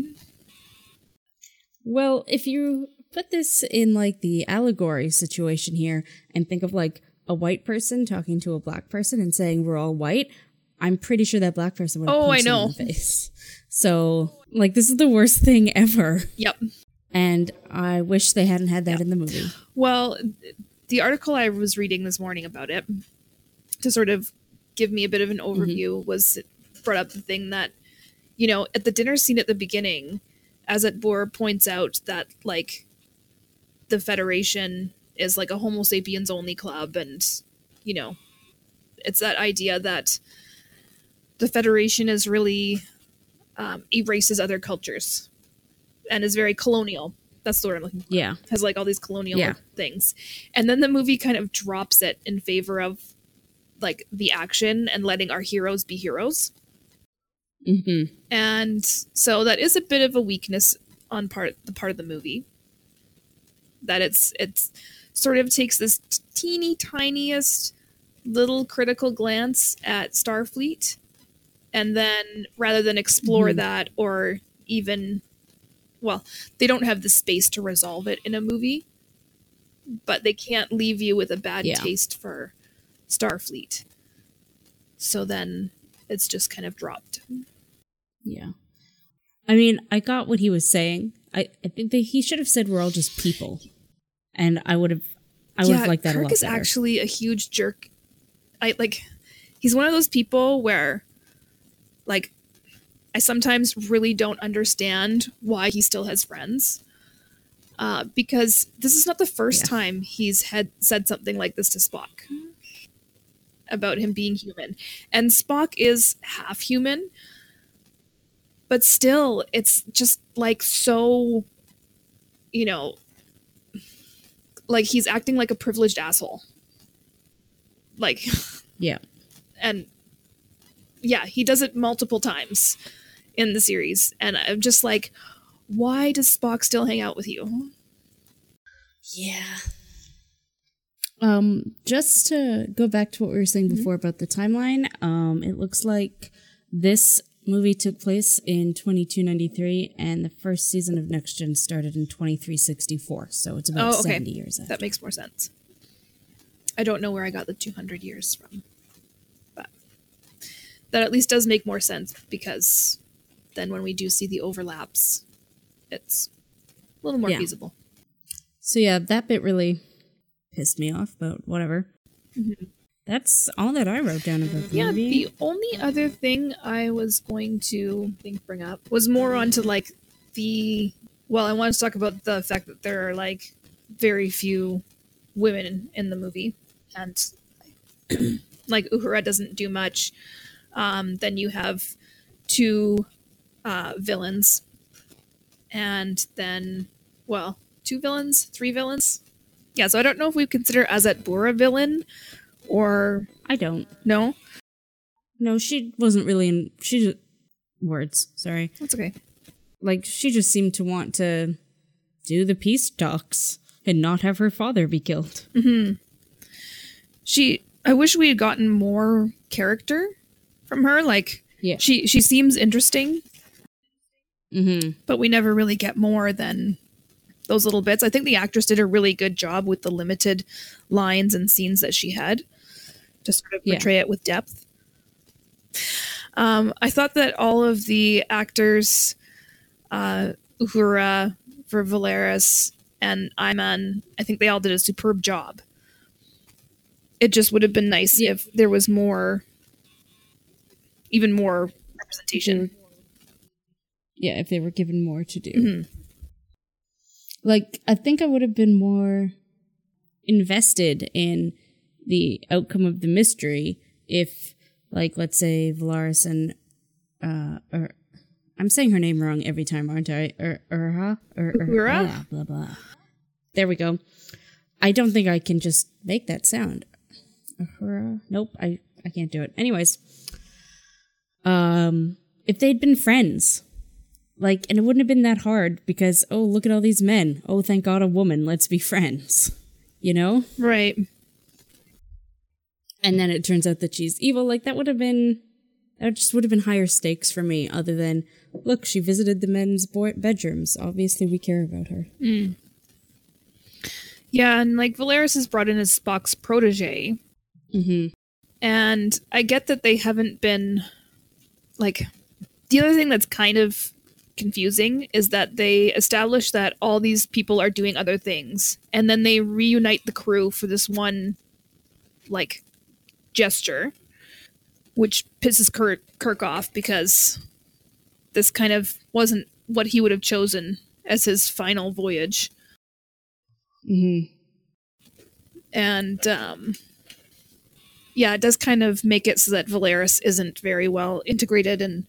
Well, if you put this in like the allegory situation here and think of like a white person talking to a black person and saying we're all white, I'm pretty sure that black person would have Oh, I him in know. the face. So, like, this is the worst [laughs] thing ever. Yep. And I wish they hadn't had that in the movie. Well, the article I was reading this morning about it, to sort of give me a bit of an mm-hmm. overview, was it brought up the thing that, you know, at the dinner scene at the beginning, Azetbur points out that, like, the Federation is like a Homo sapiens only club, and, you know, it's that idea that the Federation is really um, erases other cultures and is very colonial. That's the word I'm looking for Yeah. has like all these colonial Yeah. things. And then the movie kind of drops it in favor of like the action and letting our heroes be heroes. Hmm And so that is a bit of a weakness on part the part of the movie. That it's it's sort of takes this teeny tiniest little critical glance at Starfleet and then rather than explore Mhm. that or even well, they don't have the space to resolve it in a movie, but they can't leave you with a bad Yeah. taste for Starfleet. So then it's just kind of dropped. Yeah. I mean, I got what he was saying. I, I think that he should have said we're all just people. And I would have I would have liked that Kirk a lot is better. actually a huge jerk. I like he's one of those people where like I sometimes really don't understand why he still has friends. Uh, because this is not the first Yeah. time he's had said something like this to Spock about him being human. And Spock is half human, but still it's just like so you know like he's acting like a privileged asshole. Like [laughs] yeah. and yeah, he does it multiple times in the series and I'm just like why does Spock still hang out with you? Yeah. Um, just to go back to what we were saying before about the timeline, um, it looks like this movie took place in 2293 and the first season of Next Gen started in 2364. So it's about Oh, okay. 70 years after. That makes more sense. I don't know where I got the 200 years from. But that at least does make more sense because then when we do see the overlaps, it's a little more Yeah. feasible. So yeah, that bit really pissed me off, but whatever. Mm-hmm. That's all that I wrote down about the Yeah, movie. the only other thing I was going to think bring up was more onto like the well, I want to talk about the fact that there are like very few women in, the movie, and [clears throat] like Uhura doesn't do much. Um, then you have two uh, villains, and then well, two villains, three villains. Yeah, so I don't know if we consider Azat Bur a villain or I don't. no. No, she wasn't really in. She just. Words, sorry. That's okay. Like, she just seemed to want to do the peace talks and not have her father be killed. Mhm. She I wish we had gotten more character from her. Like Yeah. she she seems interesting, Mm-hmm. but we never really get more than those little bits. I think the actress did a really good job with the limited lines and scenes that she had to sort of Yeah. portray it with depth. Um, I thought that all of the actors, uh, Uhura, for Valeris, and Iman, I think they all did a superb job. It just would have been nice if there was more, even more representation. Yeah, if they were given more to do. Mhm. Like, I think I would have been more invested in the outcome of the mystery if, like, let's say Valeris and, uh, or, I'm saying her name wrong every time, aren't I? Ur- Urha? Ur- Ur- Uhura? Blah, blah, blah. There we go. I don't think I can just make that sound. Uhura? Nope, I, I can't do it. Anyways, um, if they'd been friends, like, and it wouldn't have been that hard because, oh, look at all these men. Oh, thank God a woman. Let's be friends. You know? Right. And then it turns out that she's evil. Like, that would have been, that just would have been higher stakes for me, other than, look, she visited the men's boy- bedrooms. Obviously, we care about her. Yeah, and like Valeris is brought in as Spock's protege, Mm-hmm. and I get that they haven't been like the other thing that's kind of confusing is that they establish that all these people are doing other things and then they reunite the crew for this one like gesture which pisses Kirk, Kirk off because this kind of wasn't what he would have chosen as his final voyage Mm-hmm. and um yeah it does kind of make it so that valeris isn't very well integrated and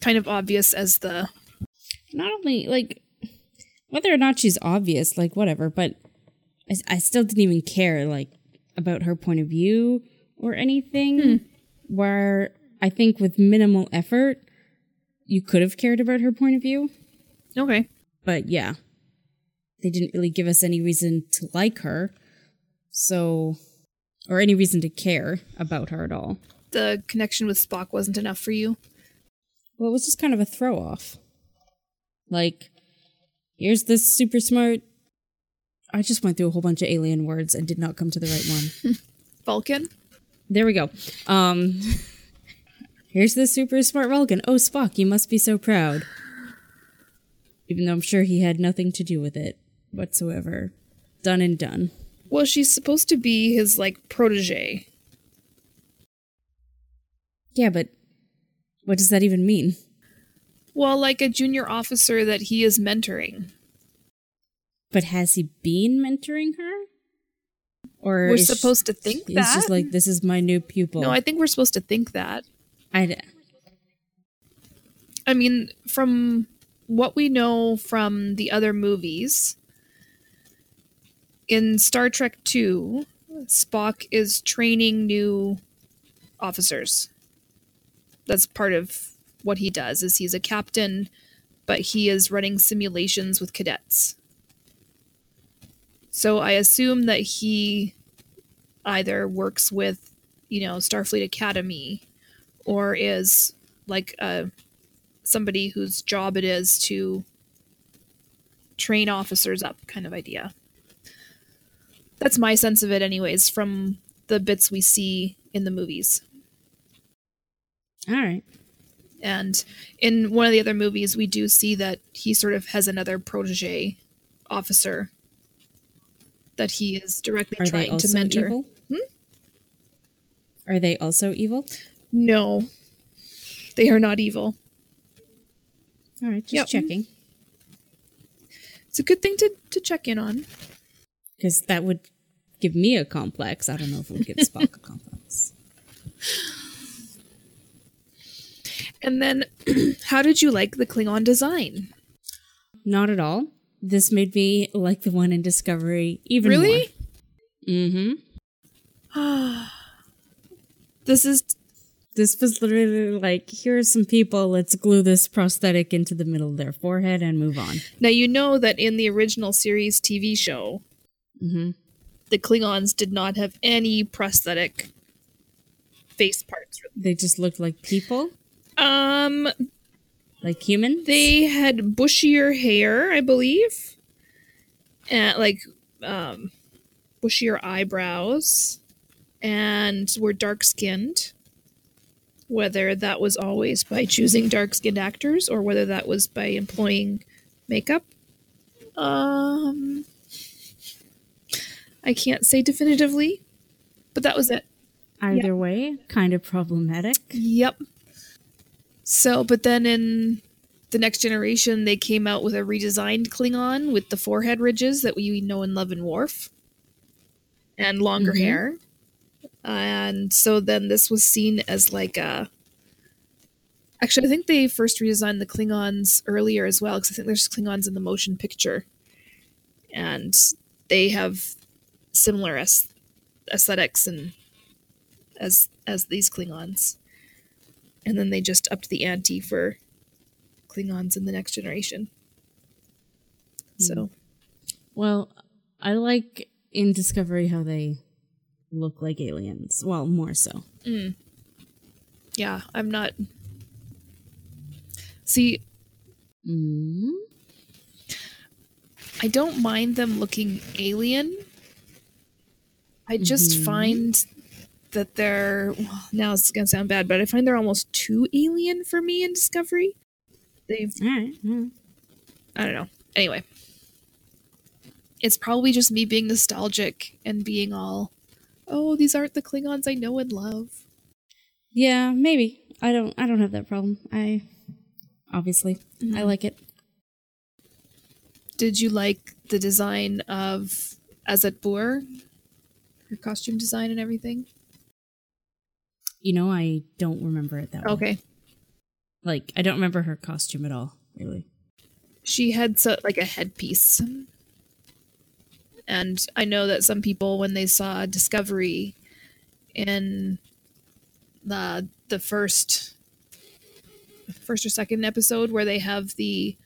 kind of obvious as the Not only, like, whether or not she's obvious, like, whatever, but I, I still didn't even care, like, about her point of view or anything. Hmm. Where I think with minimal effort, you could have cared about her point of view. okay But yeah, they didn't really give us any reason to like her. So, or any reason to care about her at all. the connection with spock wasn't enough for you Well, it was just kind of a throw off. Like, here's this super smart. I just went through a whole bunch of alien words and did not come to the right one. [laughs] vulcan there we go. Um, [laughs] here's the super smart Vulcan. Oh, Spock, you must be so proud. Even though I'm sure he had nothing to do with it whatsoever. Done and done. well she's supposed to be his like protege Yeah, but what does that even mean? well like a junior officer that he is mentoring But has he been mentoring her? Or we're supposed to think He's that just like, this is my new pupil. no i think we're supposed to think that I, I mean, from what we know from the other movies, in Star Trek 2, Spock is training new officers. That's part of what he does is he's a captain, but he is running simulations with cadets. So I assume that he either works with, you know, Starfleet Academy or is like a somebody whose job it is to train officers up kind of idea. That's my sense of it anyways from the bits we see in the movies. All right. And in one of the other movies, we do see that he sort of has another protege officer that he is directly Are they trying to mentor. evil? Hmm? Are they also evil? No, they are not evil. All right, just Yep. checking. It's a good thing to, to check in on. Because that would give me a complex. I don't know if it would give Spock a complex. And then, [clears throat] how did you like the Klingon design? Not at all. This made me like the one in Discovery even Really? more. Mm-hmm. [sighs] This is This was literally like, here are some people, let's glue this prosthetic into the middle of their forehead and move on. now you know that in the original series TV show, Mm-hmm. the Klingons did not have any prosthetic face parts. They just looked like people, Um, like humans. they had bushier hair, I believe, and like um, bushier eyebrows, and were dark skinned. Whether that was always by choosing dark skinned actors or whether that was by employing makeup, um, I can't say definitively, but that was it. Either way, kind of problematic. Yep. So, but then in the next generation, they came out with a redesigned Klingon with the forehead ridges that we know in Love and Worf and longer Mhm. hair. And so then this was seen as like a. Actually, I think they first redesigned the Klingons earlier as well, because I think there's Klingons in the motion picture. And they have similar aes- aesthetics and as as these Klingons. And then they just upped the ante for Klingons in the next generation. So Well, I like in Discovery how they look like aliens. Well, more so. yeah, I'm not See, Mm. I don't mind them looking alien. I just Mhm. find that they're well, now it's gonna sound bad, but I find they're almost too alien for me in Discovery. They've All right. mm. I don't know. Anyway, it's probably just me being nostalgic and being all, oh, these aren't the Klingons I know and love. Yeah, maybe. I don't. I don't have that problem. I obviously I like it. Did you like the design of Azetbur? Her costume design and everything? You know, I don't remember it that well. Okay. Like, I don't remember her costume at all. Really. She had so, like a headpiece. And I know that some people, when they saw Discovery in the the first first or second episode where they have the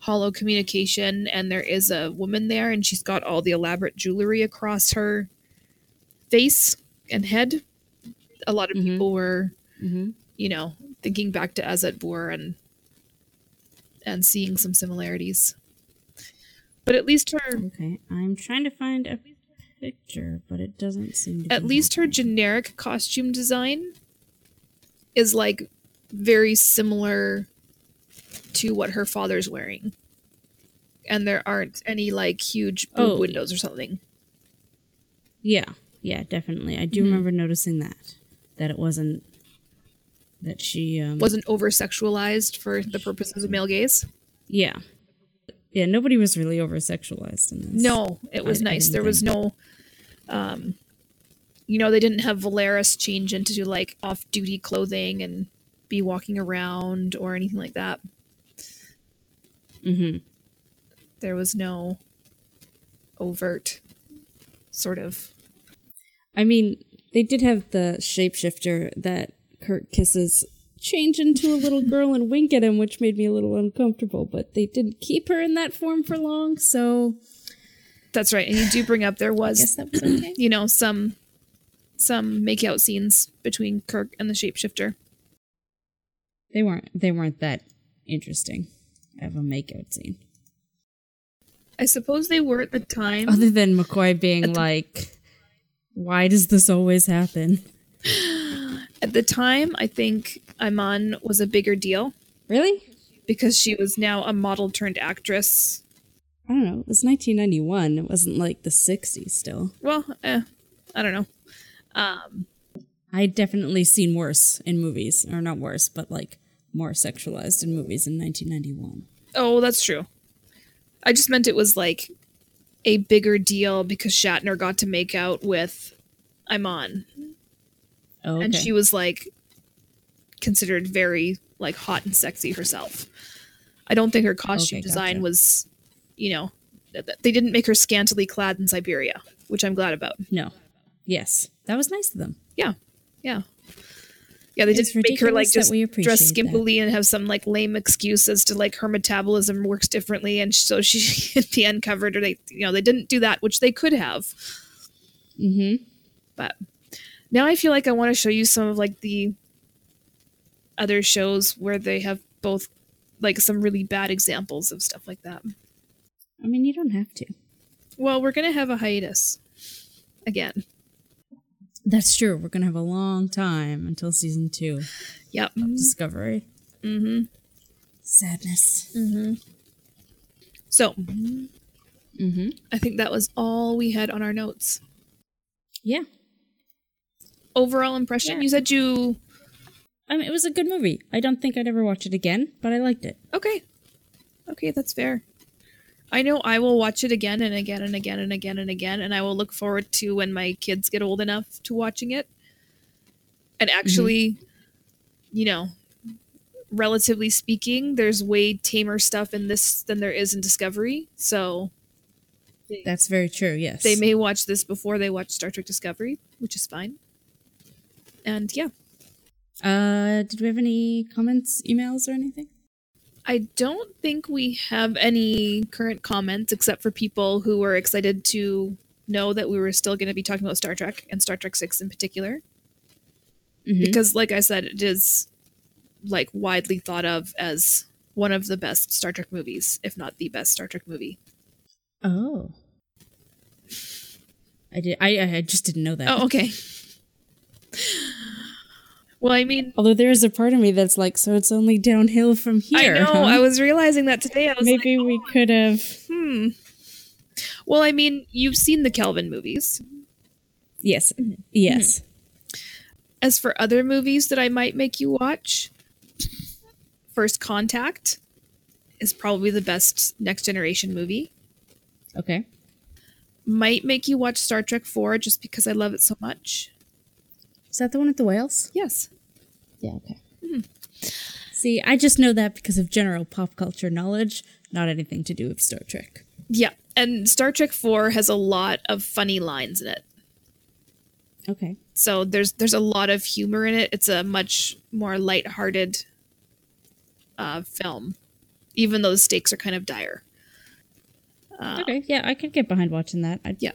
holo communication and there is a woman there and she's got all the elaborate jewelry across her face and head a lot of Mhm. people were Mm-hmm. you know thinking back to Boer and and seeing some similarities but at least her Okay, I'm trying to find a picture, but it doesn't seem to. at least her generic costume design is like very similar to what her father's wearing and there aren't any like huge boob Oh. windows or something Yeah, yeah, definitely. I do Mhm. remember noticing that that it wasn't that she um, wasn't over sexualized for the purposes of male gaze Yeah, yeah. Nobody was really over sexualized in this. no it was I- I nice didn't there was no um you know they didn't have Valeris change into like off-duty clothing and be walking around or anything like that Mm-hmm. there was no overt sort of I mean, they did have the shapeshifter that Kirk kisses change into a little girl and wink at him, which made me a little uncomfortable. But they didn't keep her in that form for long, so That's right. And you do bring up there was was okay. you know some some make out scenes between Kirk and the shapeshifter. they weren't they weren't that interesting of a makeout scene. I suppose they were at the time. Other than McCoy being like, "Why does this always happen?" [gasps] At the time, I think Iman was a bigger deal Really? because she was now a model turned actress. I don't know. It was 1991. It wasn't like the 60s still. Well, eh, I don't know. Um, I'd definitely seen worse in movies, or not worse, but like more sexualized in movies in 1991. oh, that's true. I just meant it was like a bigger deal because Shatner got to make out with Iman, Oh, okay. and she was like considered very like hot and sexy herself. I don't think her costume Okay, design gotcha. was, you know, th- th- they didn't make her scantily clad in Siberia, which I'm glad about. no. Yes, that was nice of them. Yeah, yeah, yeah. They It's didn't make her like just dress appreciate that. skimpily and have some like lame excuse as to like her metabolism works differently, and so she [laughs] can be uncovered, or they, you know, they didn't do that, which they could have. Mm-hmm. But now I feel like I want to show you some of like the other shows where they have both like some really bad examples of stuff like that. I mean, you don't have to. Well, we're gonna have a hiatus again. That's true. We're gonna have a long time until season two Yep. of Discovery. Mm-hmm. Sadness. So Mm-hmm. I think that was all we had on our notes. Yeah. Overall impression. Yeah. You said you I mean, it was a good movie. I don't think I'd ever watch it again, but I liked it. okay. Okay, that's fair. I know I will watch it again and again and again and again and again, and I will look forward to when my kids get old enough to watching it. And actually, you know, relatively speaking, there's way tamer stuff in this than there is in Discovery. So That's very true. Yes. they may watch this before they watch Star Trek Discovery, which is fine. And yeah, Uh, did we have any comments, emails, or anything? I don't think we have any current comments except for people who were excited to know that we were still going to be talking about Star Trek and Star Trek 6 in particular. Mhm. Because, like I said, it is like widely thought of as one of the best Star Trek movies, if not the best Star Trek movie. Oh. I did. I I just didn't know that. Oh, okay. Well, I mean, Although there is a part of me that's like, so it's only downhill from here. I know. huh? I was realizing that today. I was like, Maybe we could have. hmm. Well, I mean, you've seen the Kelvin movies. Yes. Mm-hmm. Yes. As for other movies that I might make you watch, First Contact is probably the best next generation movie. Okay. Might make you watch Star Trek 4 just because I love it so much. Is that the one with the whales? Yes. Yeah. Okay. See, I just know that because of general pop culture knowledge, not anything to do with Star Trek. Yeah. And Star Trek 4 has a lot of funny lines in it. Okay. So there's there's a lot of humor in it. It's a much more lighthearted uh, film, even though the stakes are kind of dire. okay. Yeah, I could get behind watching that. I, Yeah,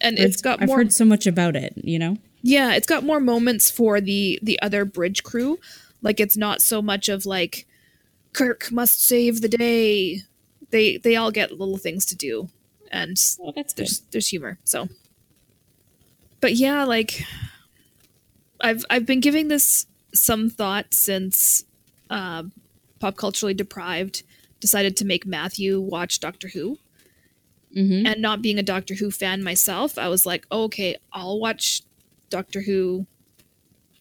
and I've- it's got I've more. heard so much about it. You know. Yeah, it's got more moments for the the other bridge crew. Like it's not so much of like Kirk must save the day. They they all get little things to do, and Oh, there's there's humor. So, but yeah, like I've I've been giving this some thought since uh, pop culturally deprived decided to make Matthew watch Doctor Who. Mm-hmm. And not being a Doctor Who fan myself, I was like, okay, I'll watch Doctor Who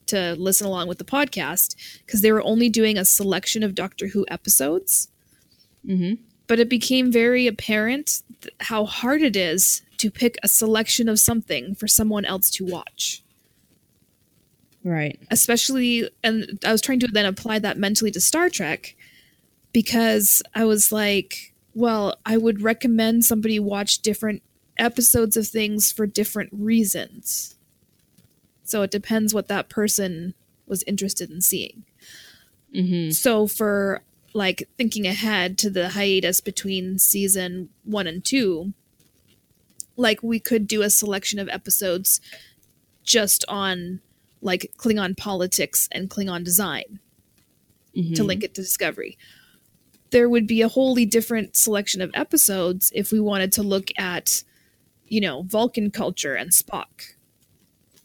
to listen along with the podcast because they were only doing a selection of Doctor Who episodes Mm-hmm. but it became very apparent th- how hard it is to pick a selection of something for someone else to watch Right. especially and i was trying to then apply that mentally to star trek because i was like well i would recommend somebody watch different episodes of things for different reasons so it depends what that person was interested in seeing Mm-hmm. so for like thinking ahead to the hiatus between season one and two, like we could do a selection of episodes just on like Klingon politics and Klingon design to Mhm. link it to Discovery. There would be a wholly different selection of episodes if we wanted to look at, you know, Vulcan culture and Spock,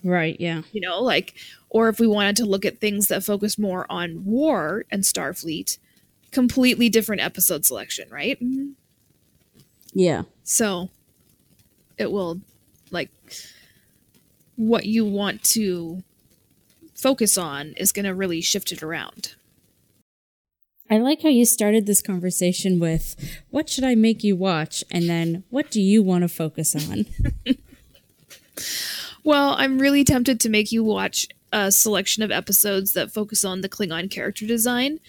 Right, yeah. you know, like, or if we wanted to look at things that focus more on war and Starfleet, completely different episode selection, right? Mm-hmm. Yeah. So it will, like, what you want to focus on is going to really shift it around. I like how you started this conversation with what should I make you watch and then what do you want to focus on? [laughs] Well, I'm really tempted to make you watch a selection of episodes that focus on the Klingon character design,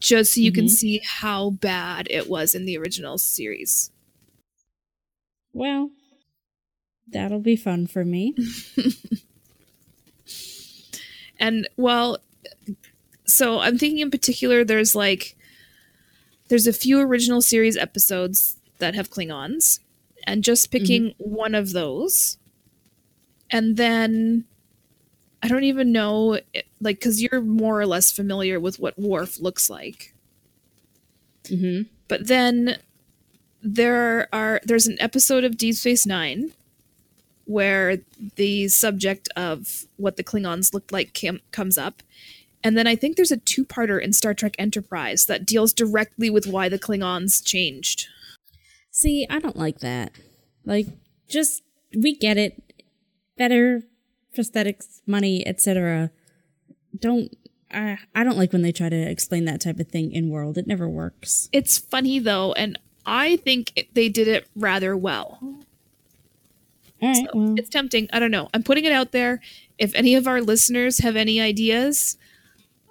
just so you can Mhm. see how bad it was in the original series. well, that'll be fun for me. [laughs] And well, so I'm thinking in particular, there's like, there's a few original series episodes that have Klingons, and just picking one of those, and then I don't even know, like, because you're more or less familiar with what Worf looks like. Mhm. But then there are there's an episode of Deep Space Nine where the subject of what the Klingons looked like cam- comes up. And then I think there's a two-parter in Star Trek Enterprise that deals directly with why the Klingons changed. See, I don't like that. Like just we get it. Better prosthetics, money, etc. Don't I I don't like when they try to explain that type of thing in world. It never works. It's funny though, and I think it, they did it rather well. All right. well, It's tempting. I don't know. I'm putting it out there. If any of our listeners have any ideas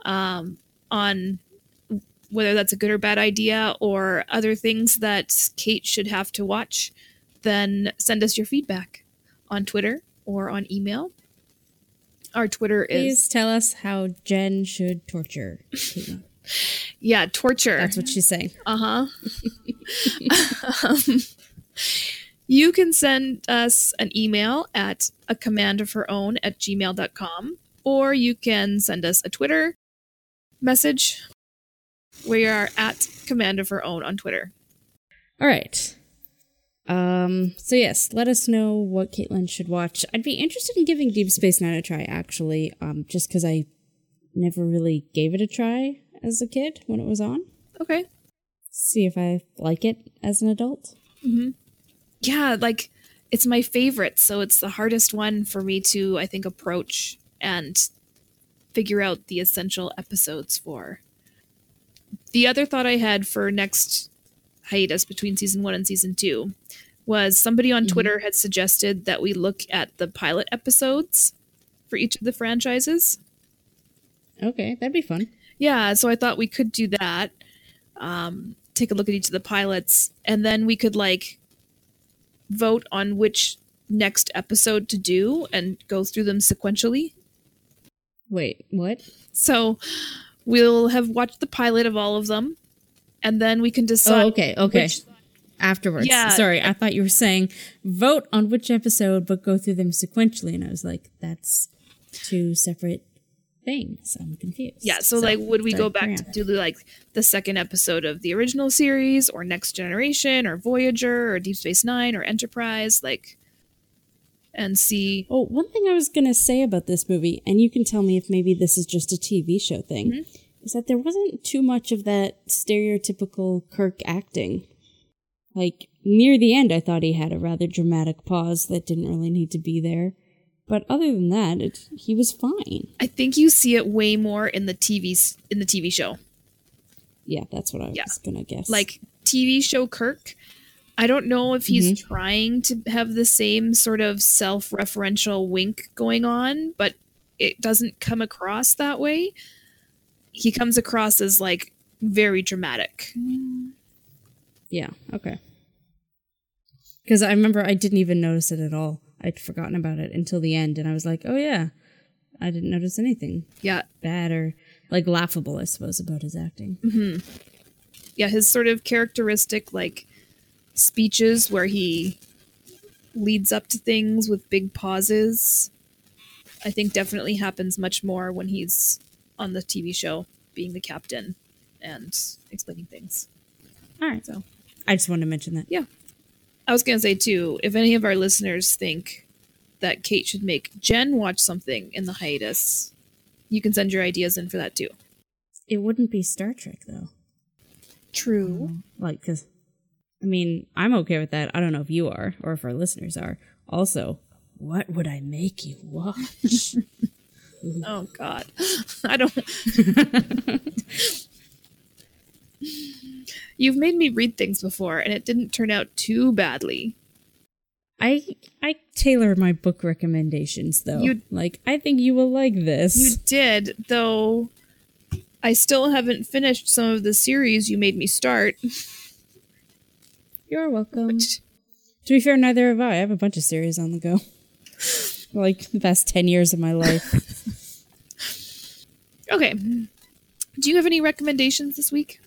um, on whether that's a good or bad idea or other things that Cait should have to watch, then send us your feedback on Twitter or on email. Our Twitter please is Please tell us how Jenn should torture. [laughs] Yeah torture. That's what she's saying. Uh huh. [laughs] um, you can send us an email at a command of her own at gmail.com, or you can send us a Twitter message. We are at command of her own on Twitter. All right. Um. So yes, let us know what Caitlin should watch. I'd be interested in giving Deep Space Nine a try, actually. Um, just because I never really gave it a try as a kid when it was on. Okay. See if I like it as an adult. Mm-hmm. Yeah, like it's my favorite, so it's the hardest one for me to, I think, approach and figure out the essential episodes for. The other thought I had for next hiatus between season one and season two was somebody on Mhm. Twitter had suggested that we look at the pilot episodes for each of the franchises. Okay, that'd be fun. Yeah, so I thought we could do that. Um, take a look at each of the pilots, and then we could like vote on which next episode to do and go through them sequentially. Wait, what? So we'll have watched the pilot of all of them, and then we can decide. Oh, okay, okay. which- Afterwards. Yeah. Sorry, I thought you were saying vote on which episode, but go through them sequentially, and I was like, that's two separate things. I'm confused. yeah, so, like, would we go back to do like the second episode of the original series, or Next Generation, or Voyager, or Deep Space Nine, or Enterprise, like, and see? Oh, one thing I was going to say about this movie, and you can tell me if maybe this is just a TV show thing, Mm-hmm. Is that there wasn't too much of that stereotypical Kirk acting. Like, near the end, I thought he had a rather dramatic pause that didn't really need to be there. But other than that, it, he was fine. I think you see it way more in the TV in the TV show. Yeah, that's what I was going to guess. like TV show Kirk. I don't know if he's mm-hmm. trying to have the same sort of self-referential wink going on, but it doesn't come across that way. He comes across as like very dramatic. Mm. Yeah, okay. Because I remember I didn't even notice it at all. I'd forgotten about it until the end, and I was like, oh yeah, I didn't notice anything Yeah. bad or like laughable, I suppose, about his acting. Mm-hmm. Yeah, his sort of characteristic like speeches where he leads up to things with big pauses, I think definitely happens much more when he's on the TV show being the captain and explaining things. All right. So I just wanted to mention that. Yeah. I was going to say too, if any of our listeners think that Cait should make Jenn watch something in the hiatus, you can send your ideas in for that too. It wouldn't be Star Trek though. True. Oh, like, cause I mean, I'm okay with that. I don't know if you are or if our listeners are. Also, what would I make you watch? [laughs] Mm-hmm. Oh God, [laughs] I don't. [laughs] You've made me read things before, and it didn't turn out too badly. I I tailor my book recommendations though. You- like I think you will like this. You did, though. I still haven't finished some of the series you made me start. You're welcome. To be fair, neither have I. I have a bunch of series on the go. [laughs] like the past ten years of my life. [laughs] Okay. Do you have any recommendations this week?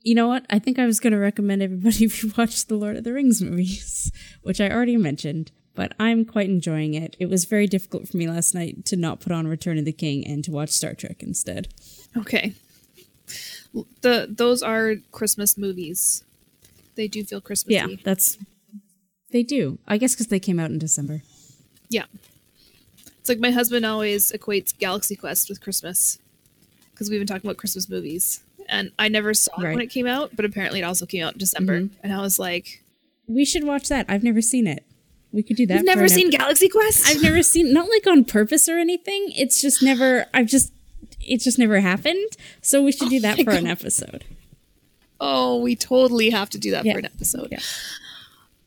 You know what? I think I was going to recommend everybody [laughs] if you watch the Lord of the Rings movies, [laughs] which I already mentioned, but I'm quite enjoying it. It was very difficult for me last night to not put on Return of the King and to watch Star Trek instead. Okay. The those are Christmas movies. They do feel Christmassy. Yeah, that's. They do. I guess because they came out in December. Yeah. It's like my husband always equates Galaxy Quest with Christmas because we've been talking about Christmas movies. And I never saw it when it came out, but apparently it also came out in December. Mhm. And I was like, We should watch that. I've never seen it. We could do that. You've never seen ep- Galaxy Quest? I've never seen not like on purpose or anything. It's just never. I've just. It just never happened. So we should do that for an episode. oh, we totally have to do that Yeah. for an episode. Yeah.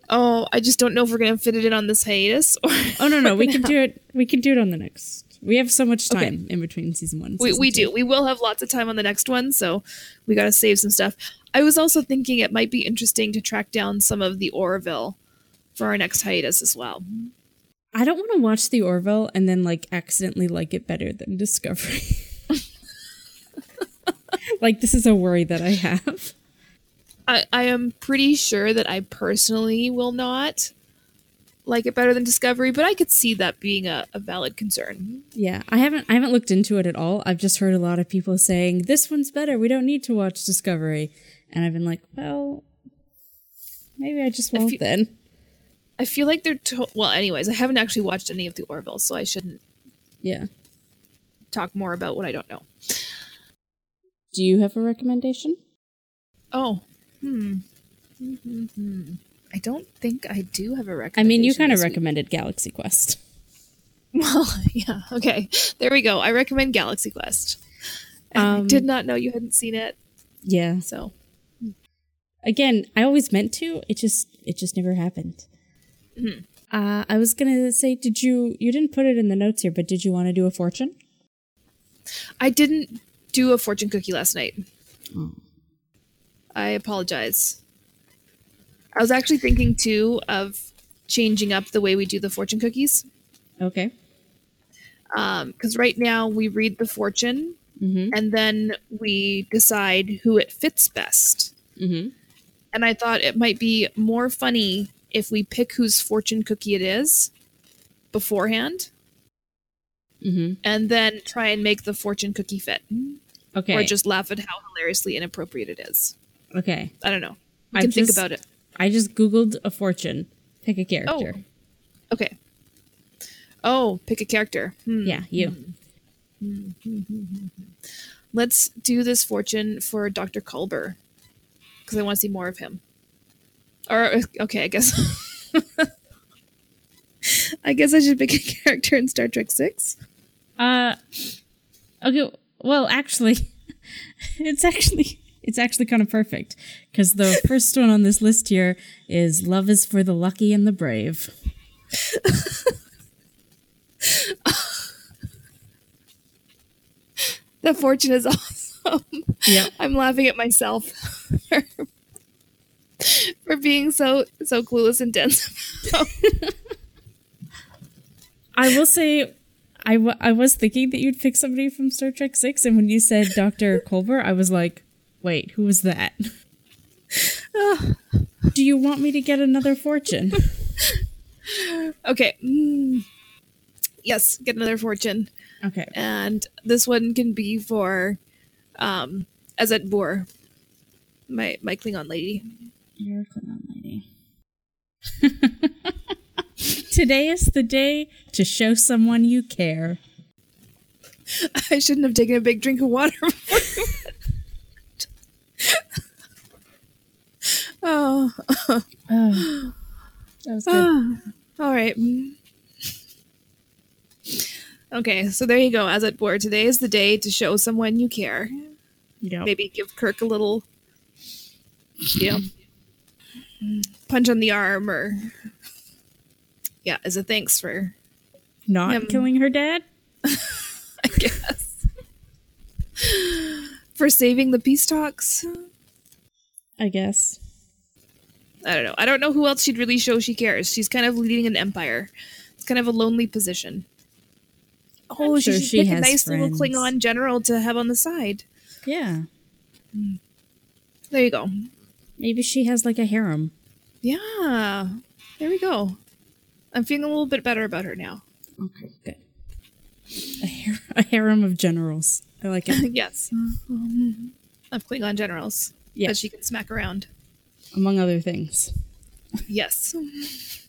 Oh, I just don't know if we're going to fit it in on this hiatus or. Oh no no, we [laughs] can do it. We can do it on the next. We have so much Okay. time in between season one. And we, we two. do. We will have lots of time on the next one, so we got to save some stuff. I was also thinking it might be interesting to track down some of the Orville for our next hiatus as well. I don't want to watch the Orville and then like accidentally like it better than Discovery. [laughs] like this is a worry that I have. I, I am pretty sure that I personally will not like it better than Discovery, but I could see that being a, a valid concern. Yeah, I haven't I haven't looked into it at all. I've just heard a lot of people saying this one's better. We don't need to watch Discovery, and I've been like, well, maybe I just won't you- then. I feel like they're to- well. Anyways, I haven't actually watched any of the Orville, so I shouldn't Yeah. talk more about what I don't know. Do you have a recommendation? Oh, hmm. Hmm. I don't think I do have a recommendation. I mean, you kind of this week. recommended Galaxy Quest. Well, [laughs] yeah. Okay, there we go. I recommend Galaxy Quest. And I Um, did not know you hadn't seen it, Yeah. so Again, I always meant to. It just it just never happened. Hmm. Uh, I was gonna say, did you you didn't put it in the notes here, but did you want to do a fortune? I didn't do a fortune cookie last night. Oh. I apologize. I was actually thinking too of changing up the way we do the fortune cookies. Okay. Because right now we read the fortune Mm-hmm. and then we decide who it fits best. Mm-hmm. And I thought it might be more funny if we pick whose fortune cookie it is beforehand Mm-hmm. and then try and make the fortune cookie fit. Okay. Or just laugh at how hilariously inappropriate it is. Okay. I don't know. I can think about it. I just googled a fortune. Pick a character. Oh. Okay. Oh, pick a character. Hmm. Yeah, you. Let's do this fortune for Dr. Culber because I want to see more of him. Or okay, I guess. [laughs] I guess I should pick a character in Star Trek Six. Uh. Okay. Well, actually, [laughs] it's actually it's actually kind of perfect because the [laughs] first one on this list here is "Love is for the lucky and the brave." [laughs] The fortune is [laughs] awesome. Yep. I'm laughing at myself for, for being so so clueless and dense. I will say, I, w- I was thinking that you'd pick somebody from Star Trek Six, and when you said Doctor Culber, I was like, wait, who was that? Do you want me to get another fortune? [laughs] Okay. Mm. Yes, get another fortune. Okay. And this one can be for um Azetbur, my my Klingon lady. You're a Klingon lady. [laughs] Today is the day to show someone you care. [laughs] I shouldn't have taken a big drink of water before. [laughs] oh, Oh, [sighs] that was good. [sighs] all right. Okay, so there you go. As it were, today is the day to show someone you care. Yep. Maybe give Kirk a little, you know, punch on the arm, or yeah, as a thanks for, Not Um, killing her dad? [laughs] I guess, for saving the peace talks. I guess. I don't know. I don't know who else she'd really show she cares. She's kind of leading an empire. It's kind of a lonely position. Oh, I'm she sure should she pick a nice little. Klingon general to have on the side. Yeah. There you go. Maybe she has like a harem. Yeah. There we go. I'm feeling a little bit better about her now. Okay, good. A, har- a harem of generals. I like it. [laughs] yes. Mm-hmm. Of Klingon generals. Yeah. That she can smack around. Among other things. Yes. [laughs]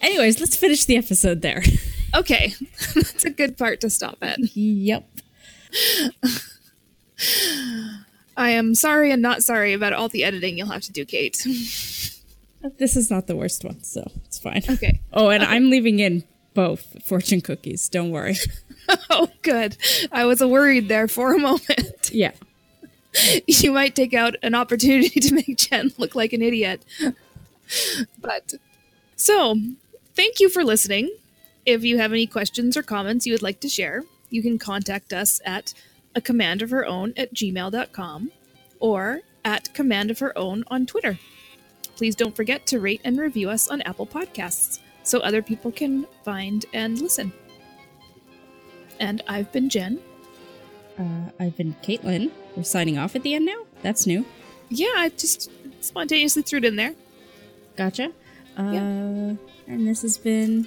Anyways, let's finish the episode there. [laughs] Okay. That's a good part to stop at. yep. I am sorry and not sorry about all the editing you'll have to do, Cait. This is not the worst one, so it's fine. Okay. Oh, and I'm leaving in both fortune cookies. Don't worry. [laughs] Oh, good. I was worried there for a moment. [laughs] Yeah. you might take out an opportunity [laughs] to make Jenn look like an idiot. But so, thank you for listening. If you have any questions or comments you would like to share, you can contact us at a command of her own at gmail.com or at command of her own on Twitter. Please don't forget to rate and review us on Apple Podcasts so other people can find and listen. And I've been Jenn. Uh, I've been Caitlin. We're signing off at the end now. That's new. Yeah, I just spontaneously threw it in there. Gotcha. Uh, And this has been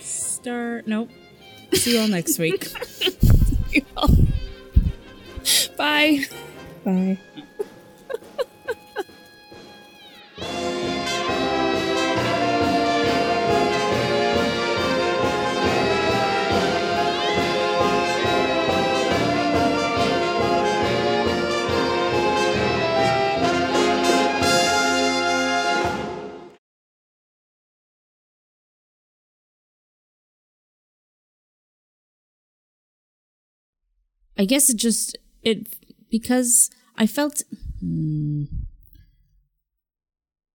Star. Nope. See you all next [laughs] week. Bye. Bye. [laughs] I guess it just it because I felt hmm,